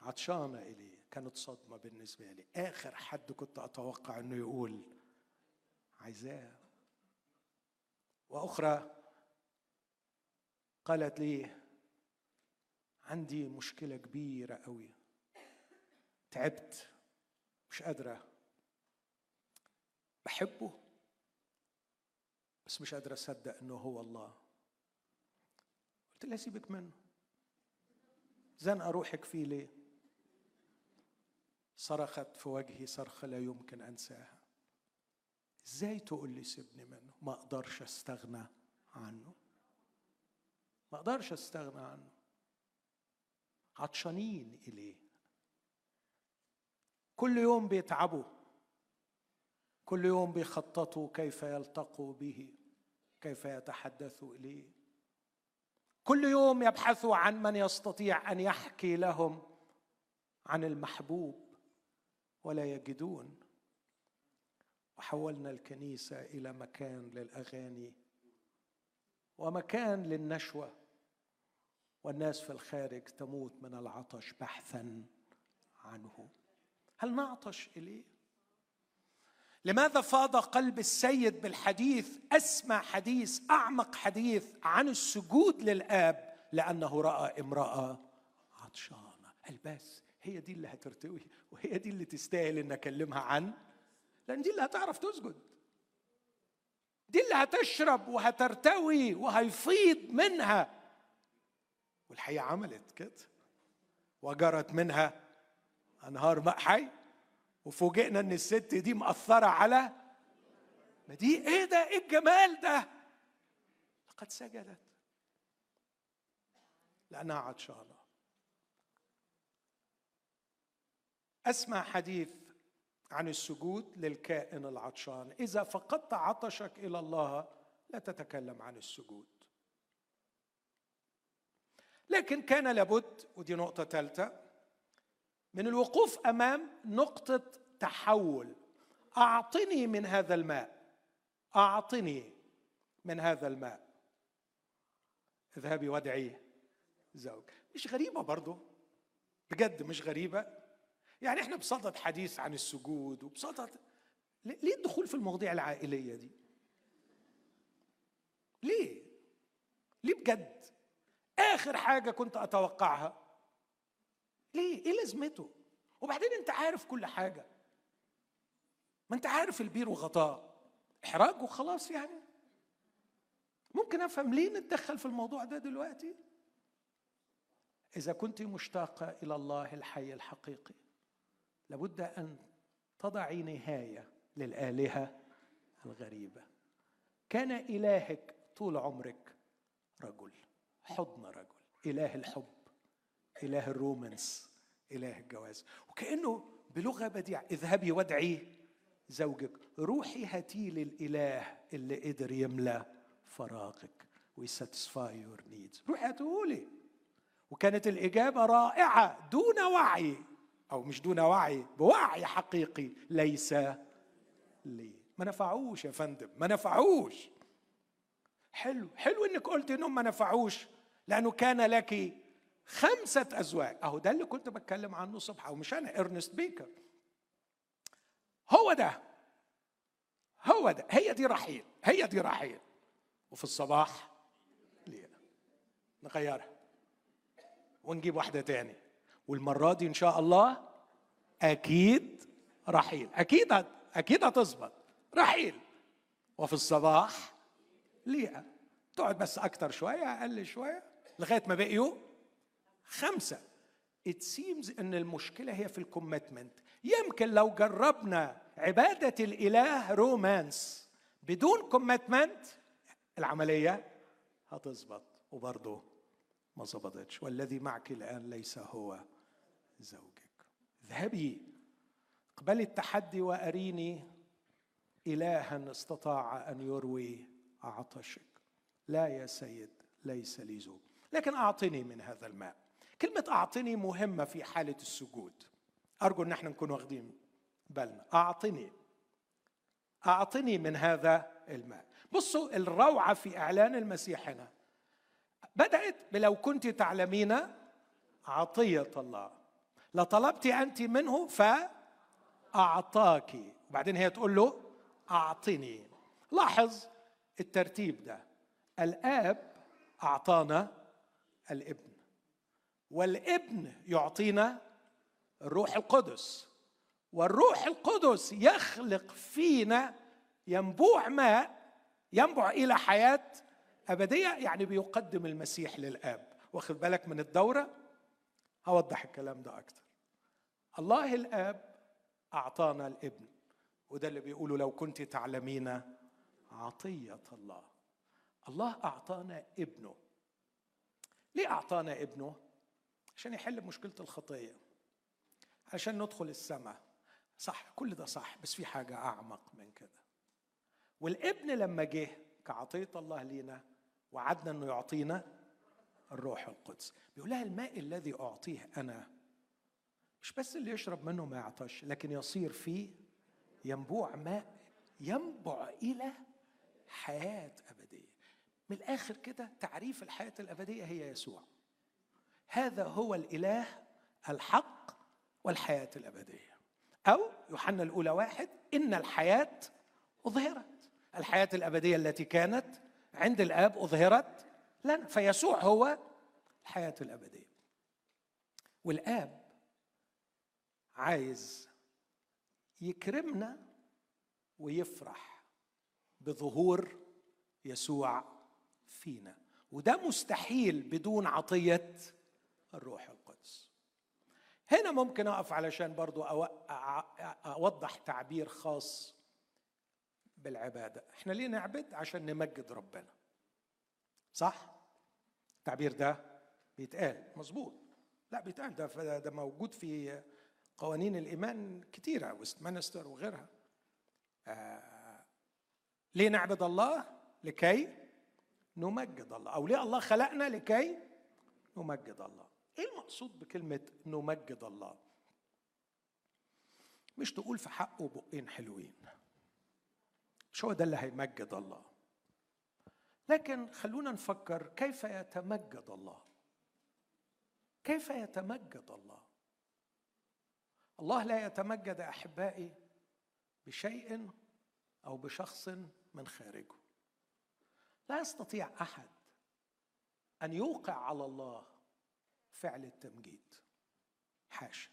عطشانة إليه. كانت صدمة بالنسبة لي. آخر حد كنت أتوقع أنه يقول عايزاه. وأخرى قالت لي عندي مشكلة كبيرة قوي تعبت. مش قادرة. بحبه بس مش قادرة أصدق إنه هو الله. قلت لها سيبك منه. زنقة روحك فيه ليه؟ صرخت في وجهي صرخة لا يمكن أنساها. إزاي تقول لي سيبني منه؟ ما أقدرش أستغنى عنه. ما أقدرش أستغنى عنه. عطشانين إليه. كل يوم بيتعبوا. كل يوم بيخططوا كيف يلتقوا به كيف يتحدثوا إليه. كل يوم يبحثوا عن من يستطيع أن يحكي لهم عن المحبوب. ولا يجدون. وحولنا الكنيسة إلى مكان للأغاني ومكان للنشوة. والناس في الخارج تموت من العطش بحثا عنه. هل نعطش إليه؟ لماذا فاض قلب السيد بالحديث أسمى حديث أعمق حديث عن السجود للآب لأنه رأى امرأة عطشانة؟ الباس هي دي اللي هترتوي وهي دي اللي تستاهل إن أكلمها عن؟ لأن دي اللي هتعرف تسجد. دي اللي هتشرب وهترتوي وهيفيض منها. والحقيقة عملت كده. وجرت منها أنهار ماء حي وفوجئنا إن الست دي مأثرة على ما دي إيه ده؟ إيه الجمال ده؟ لقد سجدت. لأنها عطشانة. أسمع حديث عن السجود للكائن العطشان. إذا فقدت عطشك إلى الله لا تتكلم عن السجود. لكن كان لابد ودي نقطة ثالثة من الوقوف أمام نقطة تحول. أعطني من هذا الماء. أعطني من هذا الماء. اذهبي وادعي زوج مش غريبة برضه بجد مش غريبة؟ يعني إحنا بصدد حديث عن السجود وبصدد ليه الدخول في المواضيع العائلية دي؟ ليه؟ ليه بجد؟ آخر حاجة كنت أتوقعها. ليه؟ إيه لازمته؟ وبعدين أنت عارف كل حاجة. ما أنت عارف البير وغطاه إحراج وخلاص يعني. ممكن أفهم ليه نتدخل في الموضوع ده دلوقتي؟ إذا كنت مشتاقة إلى الله الحي الحقيقي. لابد أن تضعي نهاية للآلهة الغريبة. كان إلهك طول عمرك رجل حضن رجل إله الحب إله الرومانس إله الجواز. وكأنه بلغة بديعة. اذهبي وادعي زوجك. روحي هاتي للإله اللي قدر يملى فراغك و satisfy your needs روحي هاتهولي. وكانت الإجابة رائعة. دون وعي. أو مش دون وعي بوعي حقيقي ليس لي. ما نفعوش يا فندم ما نفعوش. حلو حلو إنك قلت انهم ما نفعوش لأنه كان لك خمسة أزواج. أهو ده اللي كنت بتكلم عنه الصبح أو مش أنا إرنست بيكر. هو ده هو ده هي دي رحيل هي دي رحيل. وفي الصباح ليه نغيرها ونجيب واحدة تاني. والمرة دي إن شاء الله أكيد رحيل. أكيد. أكيد هتظبط. رحيل. وفي الصباح ليئة تقعد بس أكتر شوية أقل شوية لغاية ما بقيوا خمسة. It seems إن المشكلة هي في ال commitment يمكن لو جربنا عبادة الإله romance بدون commitment العملية هتظبط. وبرضه ما ظبطتش والذي معك الآن ليس هو زوجك. اذهبي. اقبلي التحدي وأريني إلها استطاع أن يروي عطشك. لا يا سيد ليس لي زوج. لكن أعطني من هذا الماء. كلمة أعطني مهمة في حالة السجود. أرجو أن إحنا نكون واخدين بالنا. أعطني. أعطني من هذا الماء. بصوا الروعة في إعلان المسيح هنا. بدأت بلو كنت تعلمين عطية الله. لطلبت أنت منه فأعطاك. وبعدين هي تقول له أعطني. لاحظ الترتيب ده. الأب أعطانا الابن والابن يعطينا الروح القدس والروح القدس يخلق فينا ينبوع ماء ينبع إلى حياة أبدية يعني بيقدم المسيح للآب. واخد بالك من الدورة؟ هوضح الكلام ده أكتر. الله الآب أعطانا الابن. وده اللي بيقولوا لو كنت تعلمين عطية الله. الله أعطانا ابنه. ليه أعطانا ابنه؟ عشان يحل مشكلة الخطية. عشان ندخل السماء. صح كل ده صح بس في حاجة أعمق من كده. والابن لما جه كعطية الله لينا وعدنا إنه يعطينا الروح القدس. بيقول لها الماء الذي أعطيه أنا مش بس اللي يشرب منه ما يعطش لكن يصير فيه ينبوع ماء ينبع إلى حياة أبدية. من الآخر كده تعريف الحياة الأبدية هي يسوع. هذا هو الإله الحق والحياة الأبدية. أو يوحنا الأولى واحد إن الحياة أظهرت. الحياة الأبدية التي كانت عند الآب أظهرت لنا فيسوع هو الحياة الأبدية. والآب عايز يكرمنا ويفرح بظهور يسوع فينا. وده مستحيل بدون عطية الروح القدس. هنا ممكن أقف علشان برضو أوضح تعبير خاص بالعبادة. إحنا ليه نعبد؟ عشان نمجد ربنا. صح؟ التعبير ده بيتقال. مظبوط. لا بيتقال. ده ده موجود في قوانين الإيمان كتيرة وستمنستر وغيرها. آه ليه نعبد الله؟ لكي نمجد الله. أو ليه الله خلقنا؟ لكي نمجد الله. إيه المقصود بكلمة نمجد الله؟ مش تقول في حقه بقين حلوين. مش هو ده اللي هيمجد الله؟ لكن خلونا نفكر كيف يتمجد الله؟ كيف يتمجد الله؟ الله لا يتمجد أحبائي بشيء أو بشخص من خارجه. لا يستطيع أحد أن يوقع على الله فعل التمجيد. حاشا.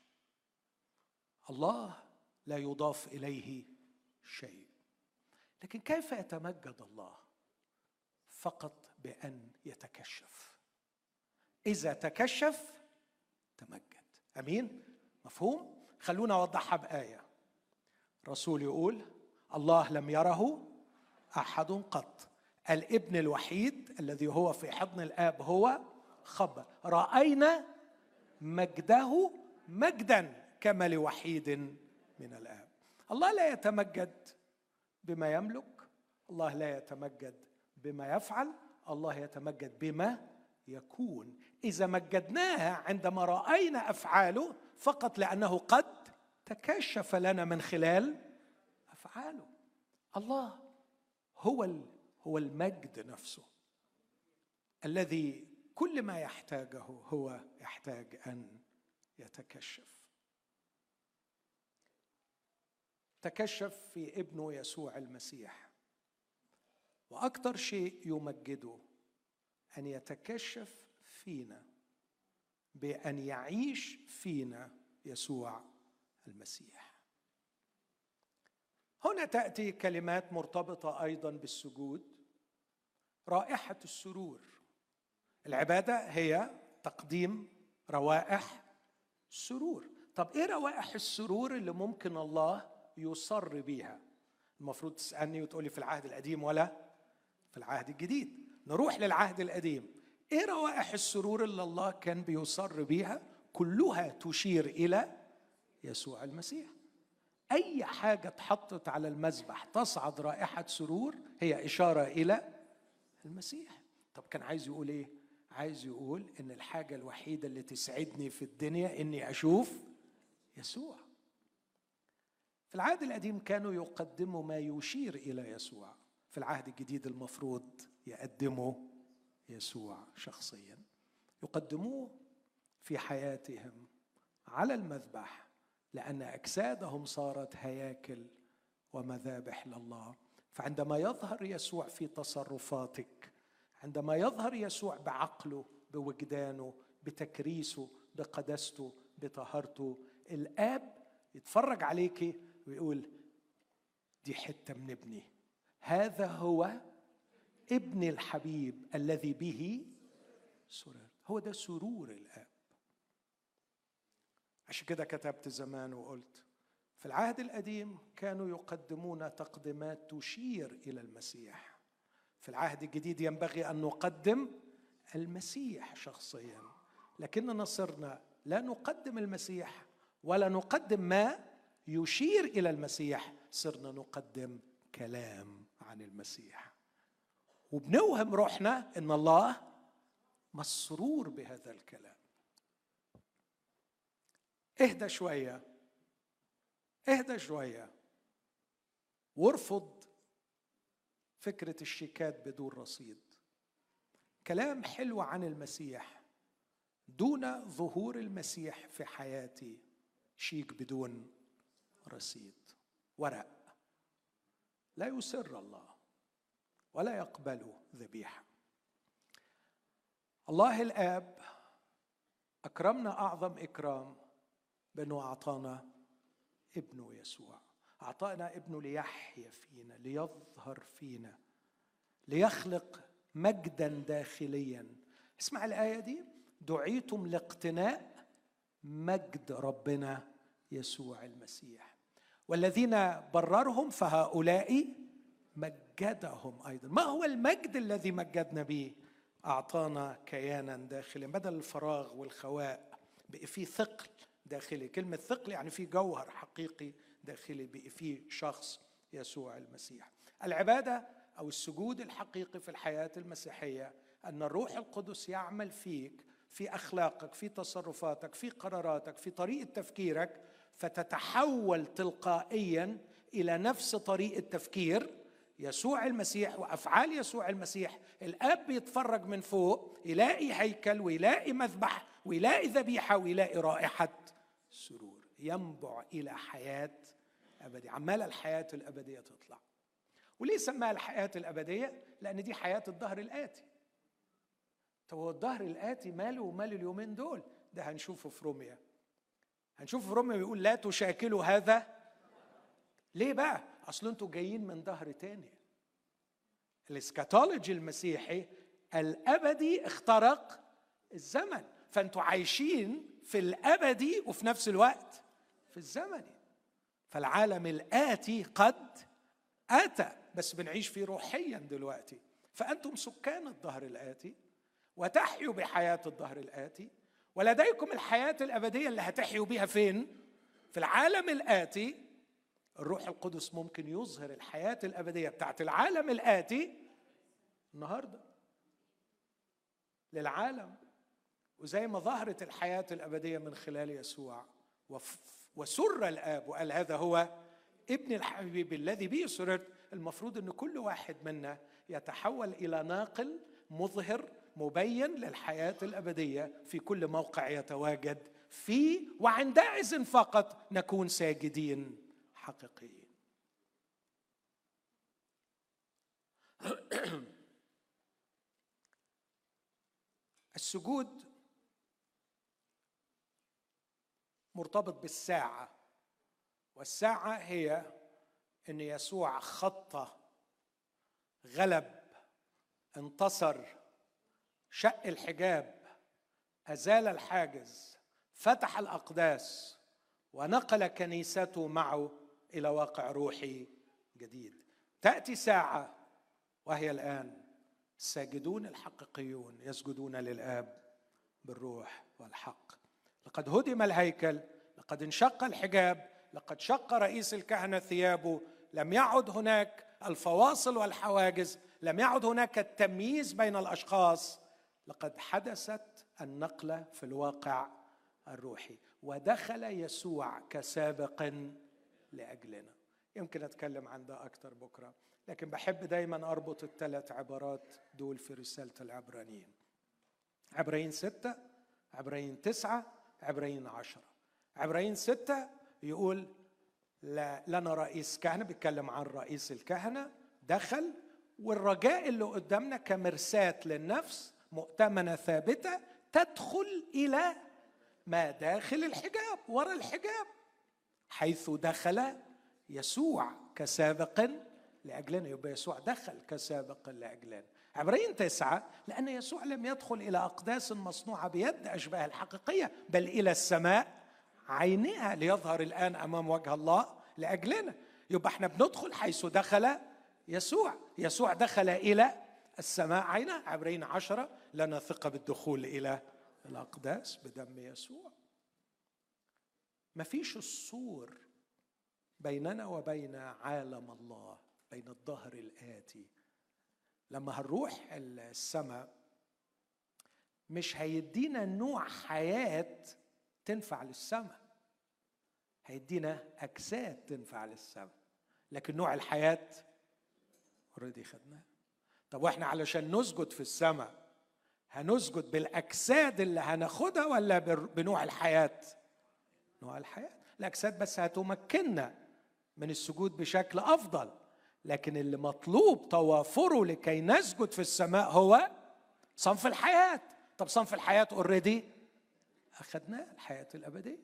الله لا يضاف إليه شيء. لكن كيف يتمجد الله فقط بأن يتكشف؟ إذا تكشف تمجد. أمين؟ مفهوم؟ خلونا أوضحها بآية. رسول يقول الله لم يره أحد قط. الابن الوحيد الذي هو في حضن الآب هو خبر. رأينا مجده مجدا كما لوحيد من الآب. الله لا يتمجد. بما يملك الله لا يتمجد بما يفعل الله يتمجد بما يكون. إذا مجدناه عندما رأينا أفعاله فقط لأنه قد تكشف لنا من خلال أفعاله. الله هو هو المجد نفسه. الذي كل ما يحتاجه هو يحتاج أن يتكشف. تكشف في ابنه يسوع المسيح. وأكثر شيء يمجده أن يتكشف فينا بأن يعيش فينا يسوع المسيح. هنا تأتي كلمات مرتبطة أيضا بالسجود رائحة السرور. العبادة هي تقديم روائح سرور. طب إيه روائح السرور اللي ممكن الله يصر بيها. المفروض تسألني وتقولي في العهد القديم ولا؟ في العهد الجديد. نروح للعهد القديم. إيه روائح السرور اللي الله كان بيصر بيها؟ كلها تشير إلى يسوع المسيح. أي حاجة اتحطت على المذبح تصعد رائحة سرور هي إشارة إلى المسيح. طب كان عايز يقول إيه؟ عايز يقول إن الحاجة الوحيدة اللي تسعدني في الدنيا إني أشوف يسوع. في العهد القديم كانوا يقدموا ما يشير إلى يسوع. في العهد الجديد المفروض يقدموا يسوع شخصيا. يقدموه في حياتهم على المذبح لأن أجسادهم صارت هياكل ومذابح لله. فعندما يظهر يسوع في تصرفاتك عندما يظهر يسوع بعقله بوجدانه بتكريسه بقدسته بطهارته الآب يتفرج عليك ويقول دي حتة من ابني. هذا هو ابن الحبيب الذي به سررت. هو ده سرور الآب. عشان كده كتبت زمان وقلت في العهد القديم كانوا يقدمون تقدمات تشير إلى المسيح. في العهد الجديد ينبغي أن نقدم المسيح شخصيا. لكننا صرنا لا نقدم المسيح ولا نقدم ما يشير إلى المسيح صرنا نقدم كلام عن المسيح. وبنوهم روحنا إن الله مسرور بهذا الكلام. اهدى شوية اهدى شوية. وارفض فكرة الشيكات بدون رصيد. كلام حلو عن المسيح. دون ظهور المسيح في حياتي شيك بدون رصيد ورق. لا يسر الله ولا يقبل ذبيحة. الله الآب أكرمنا أعظم إكرام بأنه أعطانا ابنه يسوع. أعطانا ابنه ليحيا فينا ليظهر فينا ليخلق مجدا داخليا. اسمع الآية دي. دعيتم لاقتناء مجد ربنا يسوع المسيح. والذين بررهم فهؤلاء مجدهم أيضا. ما هو المجد الذي مجدنا به؟ أعطانا كيانا داخليا بدل الفراغ والخواء بقي فيه ثقل داخلي. كلمة ثقل يعني في جوهر حقيقي داخلي بقي فيه شخص يسوع المسيح. العبادة أو السجود الحقيقي في الحياة المسيحية أن الروح القدس يعمل فيك في أخلاقك في تصرفاتك في قراراتك في طريقة تفكيرك فتتحول تلقائيا إلى نفس طريقه تفكير يسوع المسيح وأفعال يسوع المسيح الآب بيتفرج من فوق يلاقي هيكل ويلاقي مذبح ويلاقي ذبيحة ويلاقي رائحة سرور. ينبع إلى حياة أبدية. عمال الحياة الأبدية تطلع. وليه سماها الحياة الأبدية؟ لأن دي حياة الظهر الآتي. طب هو الظهر الآتي ماله ومال اليومين دول؟ ده هنشوفه في روميا. هنشوف في بيقول لا تشاكلوا هذا. ليه بقى؟ أصل أنتوا جايين من ظهر تاني. الإسكاتولوجي المسيحي الأبدي اخترق الزمن. فانتوا عايشين في الأبدي وفي نفس الوقت في الزمني فالعالم الآتي قد آتى بس بنعيش فيه روحيا دلوقتي. فأنتم سكان الظهر الآتي وتحيوا بحياة الظهر الآتي. ولديكم الحياة الأبدية اللي هتحيوا بيها فين؟ في العالم الآتي. الروح القدس ممكن يظهر الحياة الأبدية بتاعت العالم الآتي النهارده. للعالم. وزي ما ظهرت الحياة الأبدية من خلال يسوع. وسر الآب وقال هذا هو ابن الحبيب الذي به سررت. المفروض إن كل واحد منا يتحول إلى ناقل مظهر مبين للحياة الأبدية في كل موقع يتواجد فيه وعندئذ فقط نكون ساجدين حقيقيين. السجود مرتبط بالساعة والساعة هي إن يسوع خط غلب انتصر شق الحجاب أزال الحاجز فتح الأقداس ونقل كنيسته معه إلى واقع روحي جديد. تأتي ساعة وهي الآن. الساجدون الحقيقيون يسجدون للآب بالروح والحق. لقد هدم الهيكل لقد انشق الحجاب لقد شق رئيس الكهنة ثيابه. لم يعد هناك الفواصل والحواجز لم يعد هناك التمييز بين الأشخاص. لقد حدثت النقلة في الواقع الروحي ودخل يسوع كسابق لأجلنا. يمكن أتكلم عن ده أكثر بكرة لكن بحب دايما أربط الثلاث عبارات دول في رسالة العبرانيين. عبرين ستة عبرين تسعة عبرين عشرة. عبرين ستة يقول لا لنا رئيس كهنة بيتكلم عن رئيس الكهنة دخل والرجاء اللي قدامنا كمرساة للنفس مؤتمنة ثابتة تدخل إلى ما داخل الحجاب وراء الحجاب حيث دخل يسوع كسابق لأجلنا. يبقى يسوع دخل كسابق لأجلنا. عبرين تسعة لأن يسوع لم يدخل إلى أقداس مصنوعة بيد أشباه الحقيقية بل إلى السماء عينها ليظهر الآن أمام وجه الله لأجلنا. يبقى إحنا بندخل حيث دخل يسوع. يسوع دخل إلى السماء عينها عبرين عشرة لنا ثقة بالدخول إلى الأقداس بدم يسوع. ما فيش السور بيننا وبين عالم الله بين الظهر الآتي. لما هنروح السماء مش هيدينا نوع حياة تنفع للسماء. هيدينا أجساد تنفع للسماء. لكن نوع الحياة already خدناه. طب وإحنا علشان نسجد في السماء هنسجد بالأجساد اللي هناخدها ولا بنوع الحياة؟ نوع الحياة. الأجساد بس هتمكننا من السجود بشكل أفضل لكن اللي مطلوب توافره لكي نسجد في السماء هو صنف الحياة. طب صنف الحياة already أخذناه الحياة الأبدية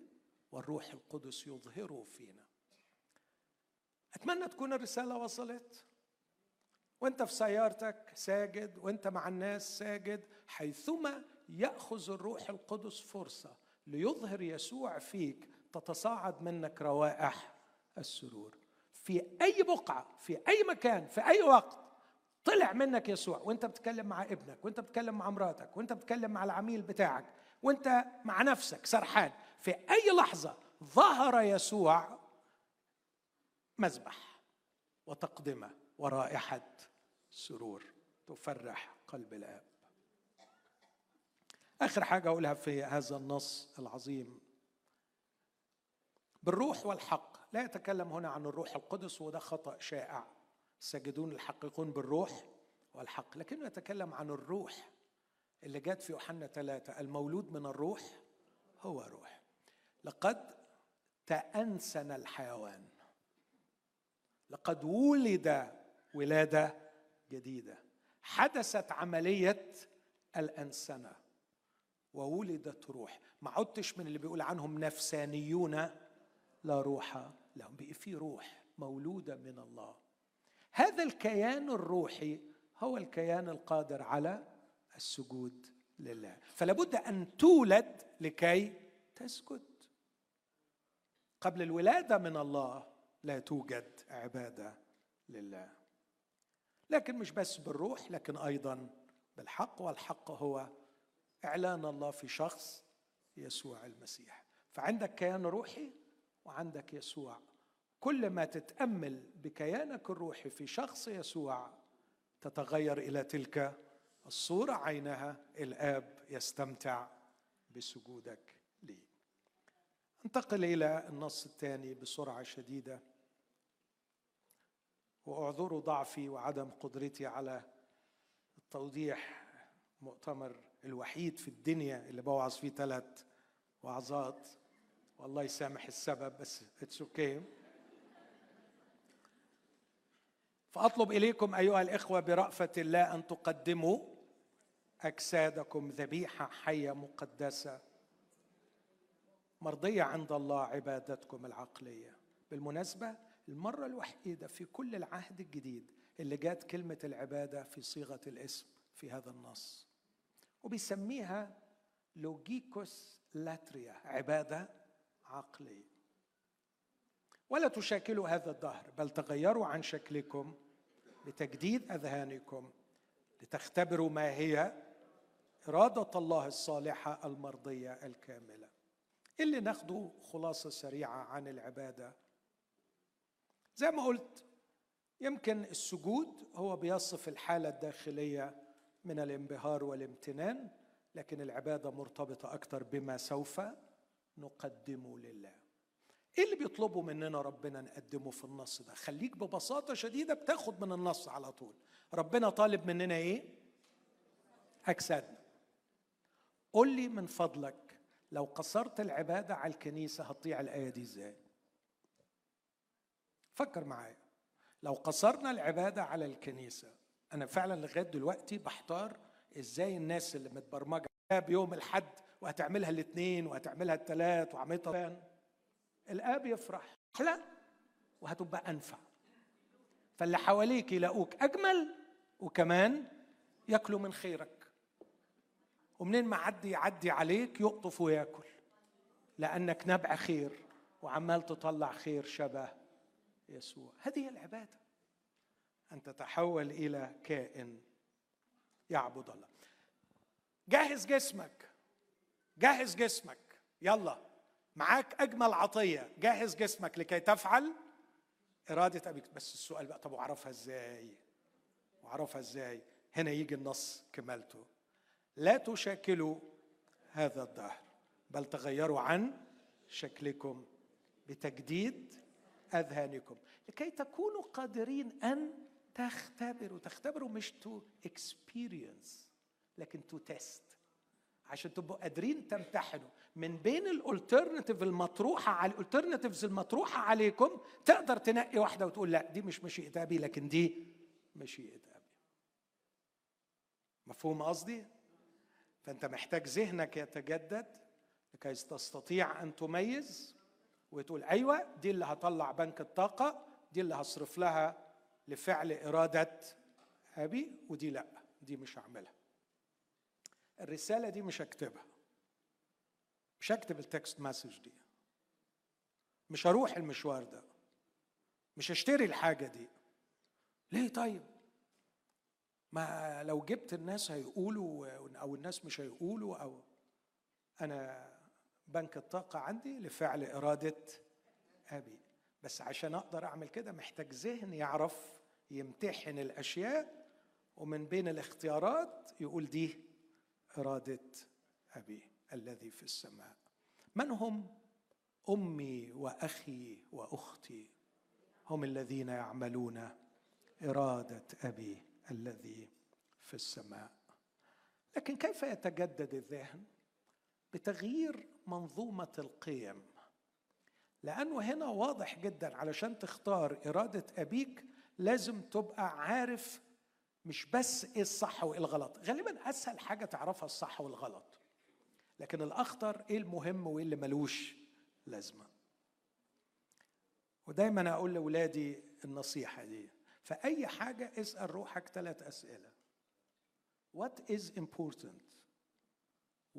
والروح القدس يظهره فينا. أتمنى تكون الرسالة وصلت. وانت في سيارتك ساجد وانت مع الناس ساجد حيثما يأخذ الروح القدس فرصة ليظهر يسوع فيك تتصاعد منك روائح السرور. في أي بقعة في أي مكان في أي وقت طلع منك يسوع. وانت بتتكلم مع ابنك وانت بتتكلم مع مراتك وانت بتتكلم مع العميل بتاعك وانت مع نفسك سرحان. في أي لحظة ظهر يسوع مذبح وتقدمة. ورائحه سرور تفرح قلب الآب. آخر حاجة اقولها في هذا النص العظيم. بالروح والحق لا يتكلم هنا عن الروح القدس وده خطأ شائع. الساجدون الحقيقون بالروح والحق لكنه يتكلم عن الروح اللي جات في يوحنا ثلاثة. المولود من الروح هو روح. لقد تأنسن الحيوان. لقد ولد ولادة جديدة. حدثت عملية الأنسنة وولدت روح. ما عدتش من اللي بيقول عنهم نفسانيون لا روح لهم. بقي في روح مولودة من الله. هذا الكيان الروحي هو الكيان القادر على السجود لله. فلا بد أن تولد لكي تسجد. قبل الولادة من الله لا توجد عبادة لله. لكن مش بس بالروح لكن أيضا بالحق والحق هو إعلان الله في شخص يسوع المسيح. فعندك كيان روحي وعندك يسوع. كل ما تتأمل بكيانك الروحي في شخص يسوع تتغير إلى تلك الصورة عينها الآب يستمتع بسجودك لي. انتقل إلى النص الثاني بسرعة شديدة. واعذروا ضعفي وعدم قدرتي على التوضيح مؤتمر الوحيد في الدنيا اللي بوعظ فيه ثلاث وعظات والله يسامح السبب بس it's okay. فأطلب إليكم أيها الإخوة برأفة الله أن تقدموا أجسادكم ذبيحة حية مقدسة مرضية عند الله عبادتكم العقلية بالمناسبة المرة الوحيدة في كل العهد الجديد اللي جات كلمة العبادة في صيغة الاسم في هذا النص. وبيسميها لوجيكوس لاتريا عبادة عقلية. ولا تشاكلوا هذا الدهر بل تغيروا عن شكلكم بتجديد أذهانكم لتختبروا ما هي إرادة الله الصالحة المرضية الكاملة. اللي ناخده خلاصة سريعة عن العبادة زي ما قلت يمكن السجود هو بيصف الحالة الداخلية من الانبهار والامتنان لكن العبادة مرتبطة أكثر بما سوف نقدمه لله. إيه اللي بيطلبه مننا ربنا نقدمه في النص ده؟ خليك ببساطة شديدة بتاخد من النص على طول. ربنا طالب مننا إيه؟ أجسادنا. قل لي من فضلك لو قصرت العبادة على الكنيسة هتضيع الآية دي إزاي؟ فكر معايا. لو قصرنا العبادة على الكنيسة أنا فعلا لغاية دلوقتي بحتار إزاي الناس اللي متبرمجة بيوم الحد وهتعملها الاثنين وهتعملها الثلاث وعملتها الآب يفرح لا وهتبقى أنفع. فاللي حواليك يلاقوك أجمل وكمان ياكلوا من خيرك. ومنين ما عدي يعدي عليك يقطف وياكل لأنك نبع خير وعمال تطلع خير شبه يسوع. هذه هي العبادة. أن تتحول إلى كائن يعبد الله. جهز جسمك. جهز جسمك. يلا. معاك أجمل عطية. جهز جسمك لكي تفعل إرادة أبيك. بس السؤال بقى طب واعرفها إزاي؟ واعرفها إزاي؟ هنا يجي النص كمالته لا تشاكلوا هذا الدهر بل تغيروا عن شكلكم بتجديد أذهانكم. لكي تكونوا قادرين أن تختبروا. تختبروا مش to experience لكن to test عشان تبقوا قادرين تمتحنوا. من بين ال alternative المطروحة على ال alternatives المطروحة عليكم تقدر تنقي واحدة وتقول لا دي مش مشيئة أبي لكن دي مشيئة أبي. مفهوم قصدي؟ فأنت محتاج ذهنك يتجدد لكي تستطيع أن تميز. وتقول أيوه دي اللي هطلع بنك الطاقة دي اللي هصرف لها لفعل إرادة أبي ودي لأ دي مش هعملها. الرسالة دي مش هكتبها. مش هكتب ال text message دي. مش هروح المشوار ده. مش هشتري الحاجة دي. ليه طيب؟ ما لو جبت الناس هيقولوا أو الناس مش هيقولوا أو أنا بنك الطاقة عندي لفعل إرادة أبي. بس عشان أقدر أعمل كده محتاج ذهن يعرف يمتحن الأشياء ومن بين الاختيارات يقول دي إرادة أبي الذي في السماء. من هم أمي وأخي وأختي؟ هم الذين يعملون إرادة أبي الذي في السماء. لكن كيف يتجدد الذهن؟ بتغيير منظومة القيم. لأنه هنا واضح جدا علشان تختار إرادة أبيك لازم تبقى عارف مش بس إيه الصح وإيه الغلط. غالبا أسهل حاجة تعرفها الصح والغلط. لكن الأخطر إيه المهم وإيه اللي ملوش لازمة. ودايما أقول لاولادي النصيحة دي فأي حاجة اسأل روحك ثلاث أسئلة. What is important?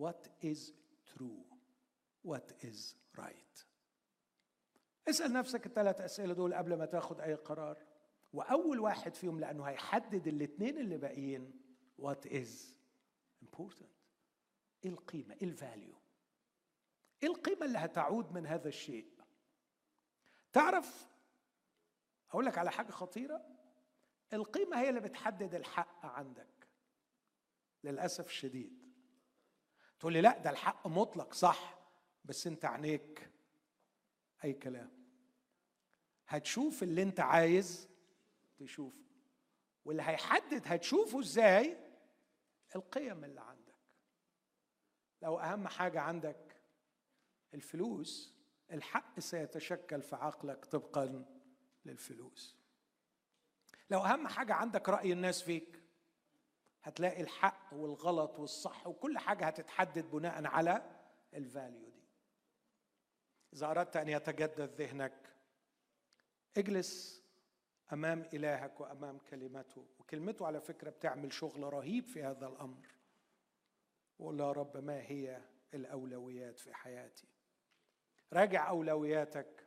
What is true. What is right? اسأل نفسك الثلاث أسئلة دول قبل ما تاخد أي قرار. وأول واحد فيهم لأنه هيحدد الاثنين اللي باقيين. What is important? إيه القيمة؟ إيه الفاليو إيه القيمة اللي هتعود من هذا الشيء؟ تعرف أقول لك على حاجة خطيرة. القيمة هي اللي بتحدد الحق عندك. للأسف الشديد. تقول لي لا ده الحق مطلق صح بس انت عينيك أي كلام. هتشوف اللي انت عايز تشوفه واللي هيحدد هتشوفه إزاي القيم اللي عندك. لو أهم حاجة عندك الفلوس الحق سيتشكل في عقلك طبقا للفلوس. لو أهم حاجة عندك رأي الناس فيك هتلاقي الحق والغلط والصح وكل حاجة هتتحدد بناء على الفاليو دي. إذا أردت أن يتجدد ذهنك اجلس أمام إلهك وأمام كلمته. وكلمته على فكرة بتعمل شغل رهيب في هذا الأمر. وقول يا رب ما هي الأولويات في حياتي؟ راجع أولوياتك.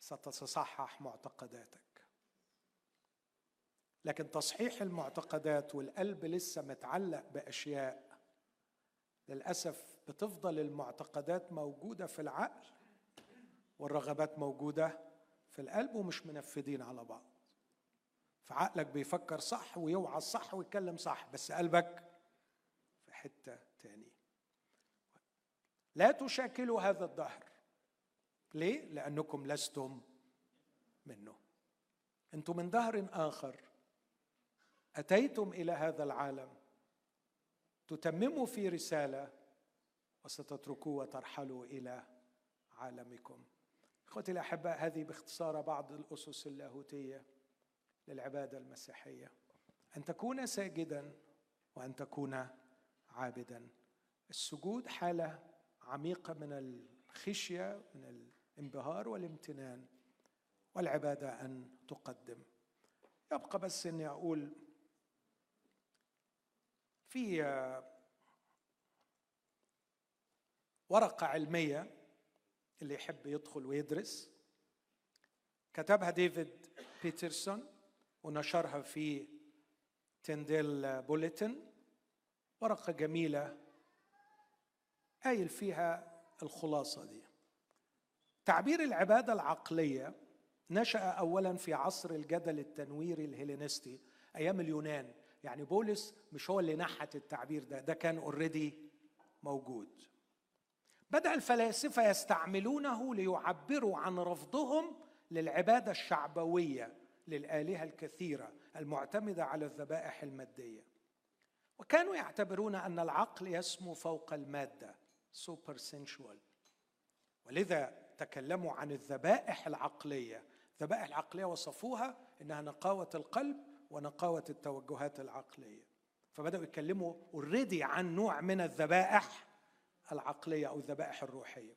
ستصحح معتقداتك. لكن تصحيح المعتقدات والقلب لسه متعلق بأشياء للأسف بتفضل المعتقدات موجودة في العقل والرغبات موجودة في القلب ومش منفذين على بعض. فعقلك بيفكر صح ويوعظ صح ويتكلم صح بس قلبك في حتة تاني لا تشاكلوا هذا الدهر. ليه؟ لأنكم لستم منه. أنتم من دهر آخر. أتيتم إلى هذا العالم تتمموا في رسالة وستتركوه وترحلوا إلى عالمكم. إخوتي الاحباء هذه باختصار بعض الأسس اللاهوتية للعبادة المسيحية. أن تكون ساجدا وأن تكون عابدا. السجود حالة عميقة من الخشية من الانبهار والامتنان والعبادة أن تقدم. يبقى بس إني أقول في ورقة علمية اللي يحب يدخل ويدرس. كتبها ديفيد بيترسون ونشرها في Tyndale Bulletin. ورقة جميلة قايل فيها الخلاصة دي. تعبير العبادة العقلية نشأ أولا في عصر الجدل التنويري الهيلينستي أيام اليونان. يعني بولس مش هو اللي نحت التعبير ده ده كان already موجود. بدأ الفلاسفة يستعملونه ليعبروا عن رفضهم للعبادة الشعبوية للآلهة الكثيرة المعتمدة على الذبائح المادية. وكانوا يعتبرون أن العقل يسمو فوق المادة super sensual ولذا تكلموا عن الذبائح العقلية. الذبائح العقلية وصفوها إنها نقاوة القلب ونقاوة التوجهات العقلية. فبدأوا يتكلموا already عن نوع من الذبائح العقلية أو الذبائح الروحية.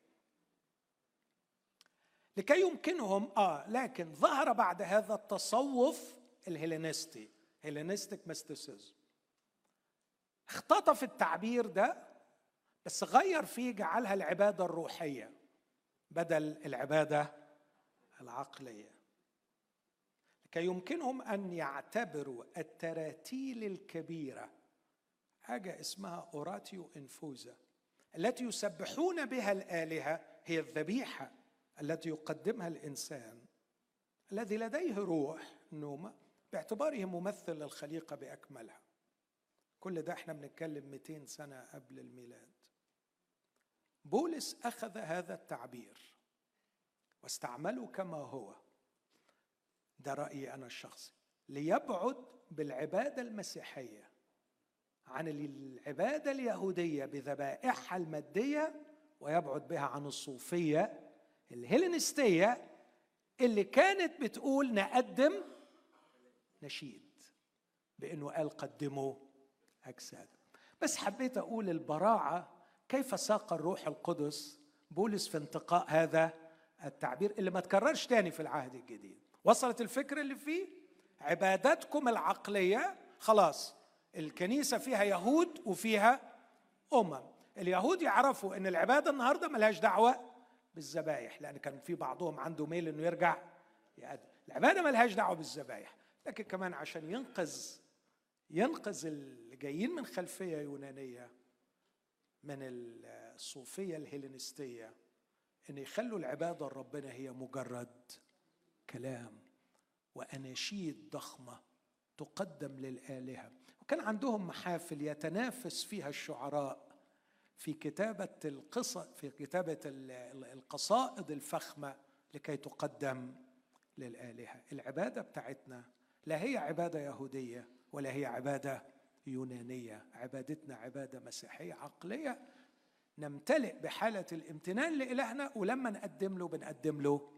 لكي يمكنهم آه لكن ظهر بعد هذا التصوف الهيلينستي Hellenistic mysticism. اختطف التعبير ده بس غير فيه جعلها العبادة الروحية بدل العبادة العقلية. لكي يمكنهم أن يعتبروا التراتيل الكبيرة حاجة اسمها أوراتيو إنفوزا التي يسبحون بها الآلهة هي الذبيحة التي يقدمها الإنسان الذي لديه روح نومة باعتباره ممثل للخليقة بأكملها. كل ده إحنا بنتكلم 200 سنة قبل الميلاد. بولس أخذ هذا التعبير واستعمله كما هو. ده رأيي أنا الشخصي. ليبعد بالعبادة المسيحية عن العبادة اليهودية بذبائحها المادية ويبعد بها عن الصوفية الهيلينستية اللي كانت بتقول نقدم نشيد بإنه قال قدموا أجساد. بس حبيت أقول البراعة كيف ساق الروح القدس. بولس في انتقاء هذا التعبير اللي ما تكررش تاني في العهد الجديد. وصلت الفكرة اللي فيه؟ عبادتكم العقلية خلاص الكنيسة فيها يهود وفيها أمم. اليهود يعرفوا أن العبادة النهاردة ملهاش دعوة بالذبايح لأن كان في بعضهم عنده ميل أنه يرجع يقدم. العبادة ملهاش دعوة بالذبايح. لكن كمان عشان ينقذ ينقذ اللي جايين من خلفية يونانية من الصوفية الهيلينستية أن يخلوا العبادة لربنا هي مجرد كلام وأناشيد ضخمة تقدم للآلهة. وكان عندهم محافل يتنافس فيها الشعراء في كتابة القصة في كتابة القصائد الفخمة لكي تقدم للآلهة. العبادة بتاعتنا لا هي عبادة يهودية ولا هي عبادة يونانية. عبادتنا عبادة مسيحية عقلية. نمتلئ بحالة الامتنان لإلهنا ولما نقدم له بنقدم له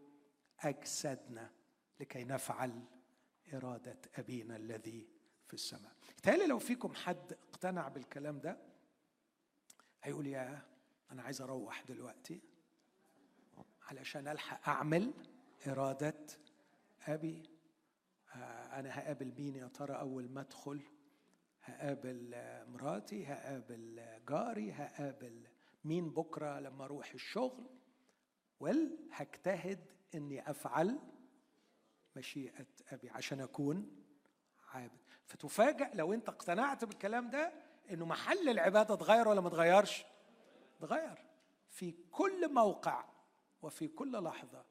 أجسادنا لكي نفعل إرادة أبينا الذي في السماء. تهيألي لو فيكم حد اقتنع بالكلام ده هيقول يا أنا عايز أروح دلوقتي علشان ألحق أعمل إرادة أبي. آه، أنا هقابل مين يا ترى؟ أول ما أدخل هقابل مراتي هقابل جاري هقابل مين بكرة لما أروح الشغل؟ وال هجتهد إني أفعل مشيئة أبي عشان أكون عابد. فتفاجأ لو أنت اقتنعت بالكلام ده إنه محل العبادة اتغير ولا ما اتغيرش اتغير في كل موقع وفي كل لحظة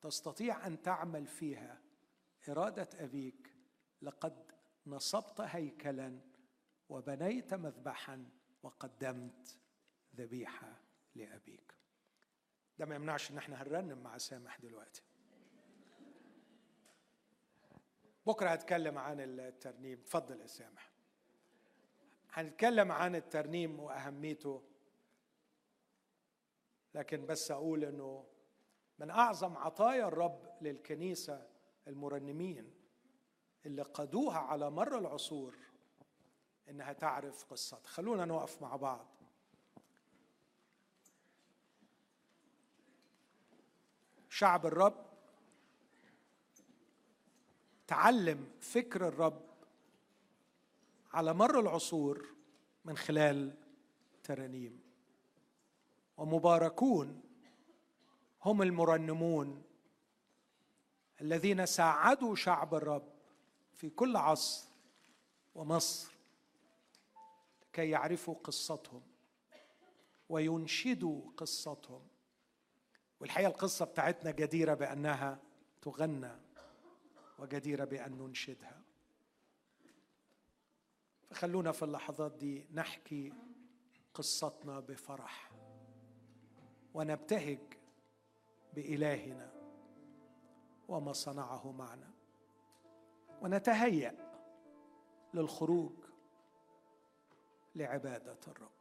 تستطيع أن تعمل فيها إرادة أبيك لقد نصبت هيكلا وبنيت مذبحا وقدمت ذبيحة لأبيك. ده ما يمنعش إن إحنا هنرنم مع سامح دلوقتي. بكرة هتكلم عن الترنيم. اتفضل يا سامح. هنتكلم عن الترنيم وأهميته لكن بس أقول إنه من أعظم عطايا الرب للكنيسة المرنمين اللي قادوها على مر العصور إنها تعرف قصتها. خلونا نقف مع بعض. شعب الرب تعلم فكر الرب على مر العصور من خلال ترانيم. ومباركون هم المرنمون الذين ساعدوا شعب الرب في كل عصر ومصر كي يعرفوا قصتهم وينشدوا قصتهم. والحقيقة القصة بتاعتنا جديرة بأنها تغنى وجديرة بأن ننشدها. فخلونا في اللحظات دي نحكي قصتنا بفرح ونبتهج بإلهنا وما صنعه معنا. ونتهيأ للخروج لعبادة الرب.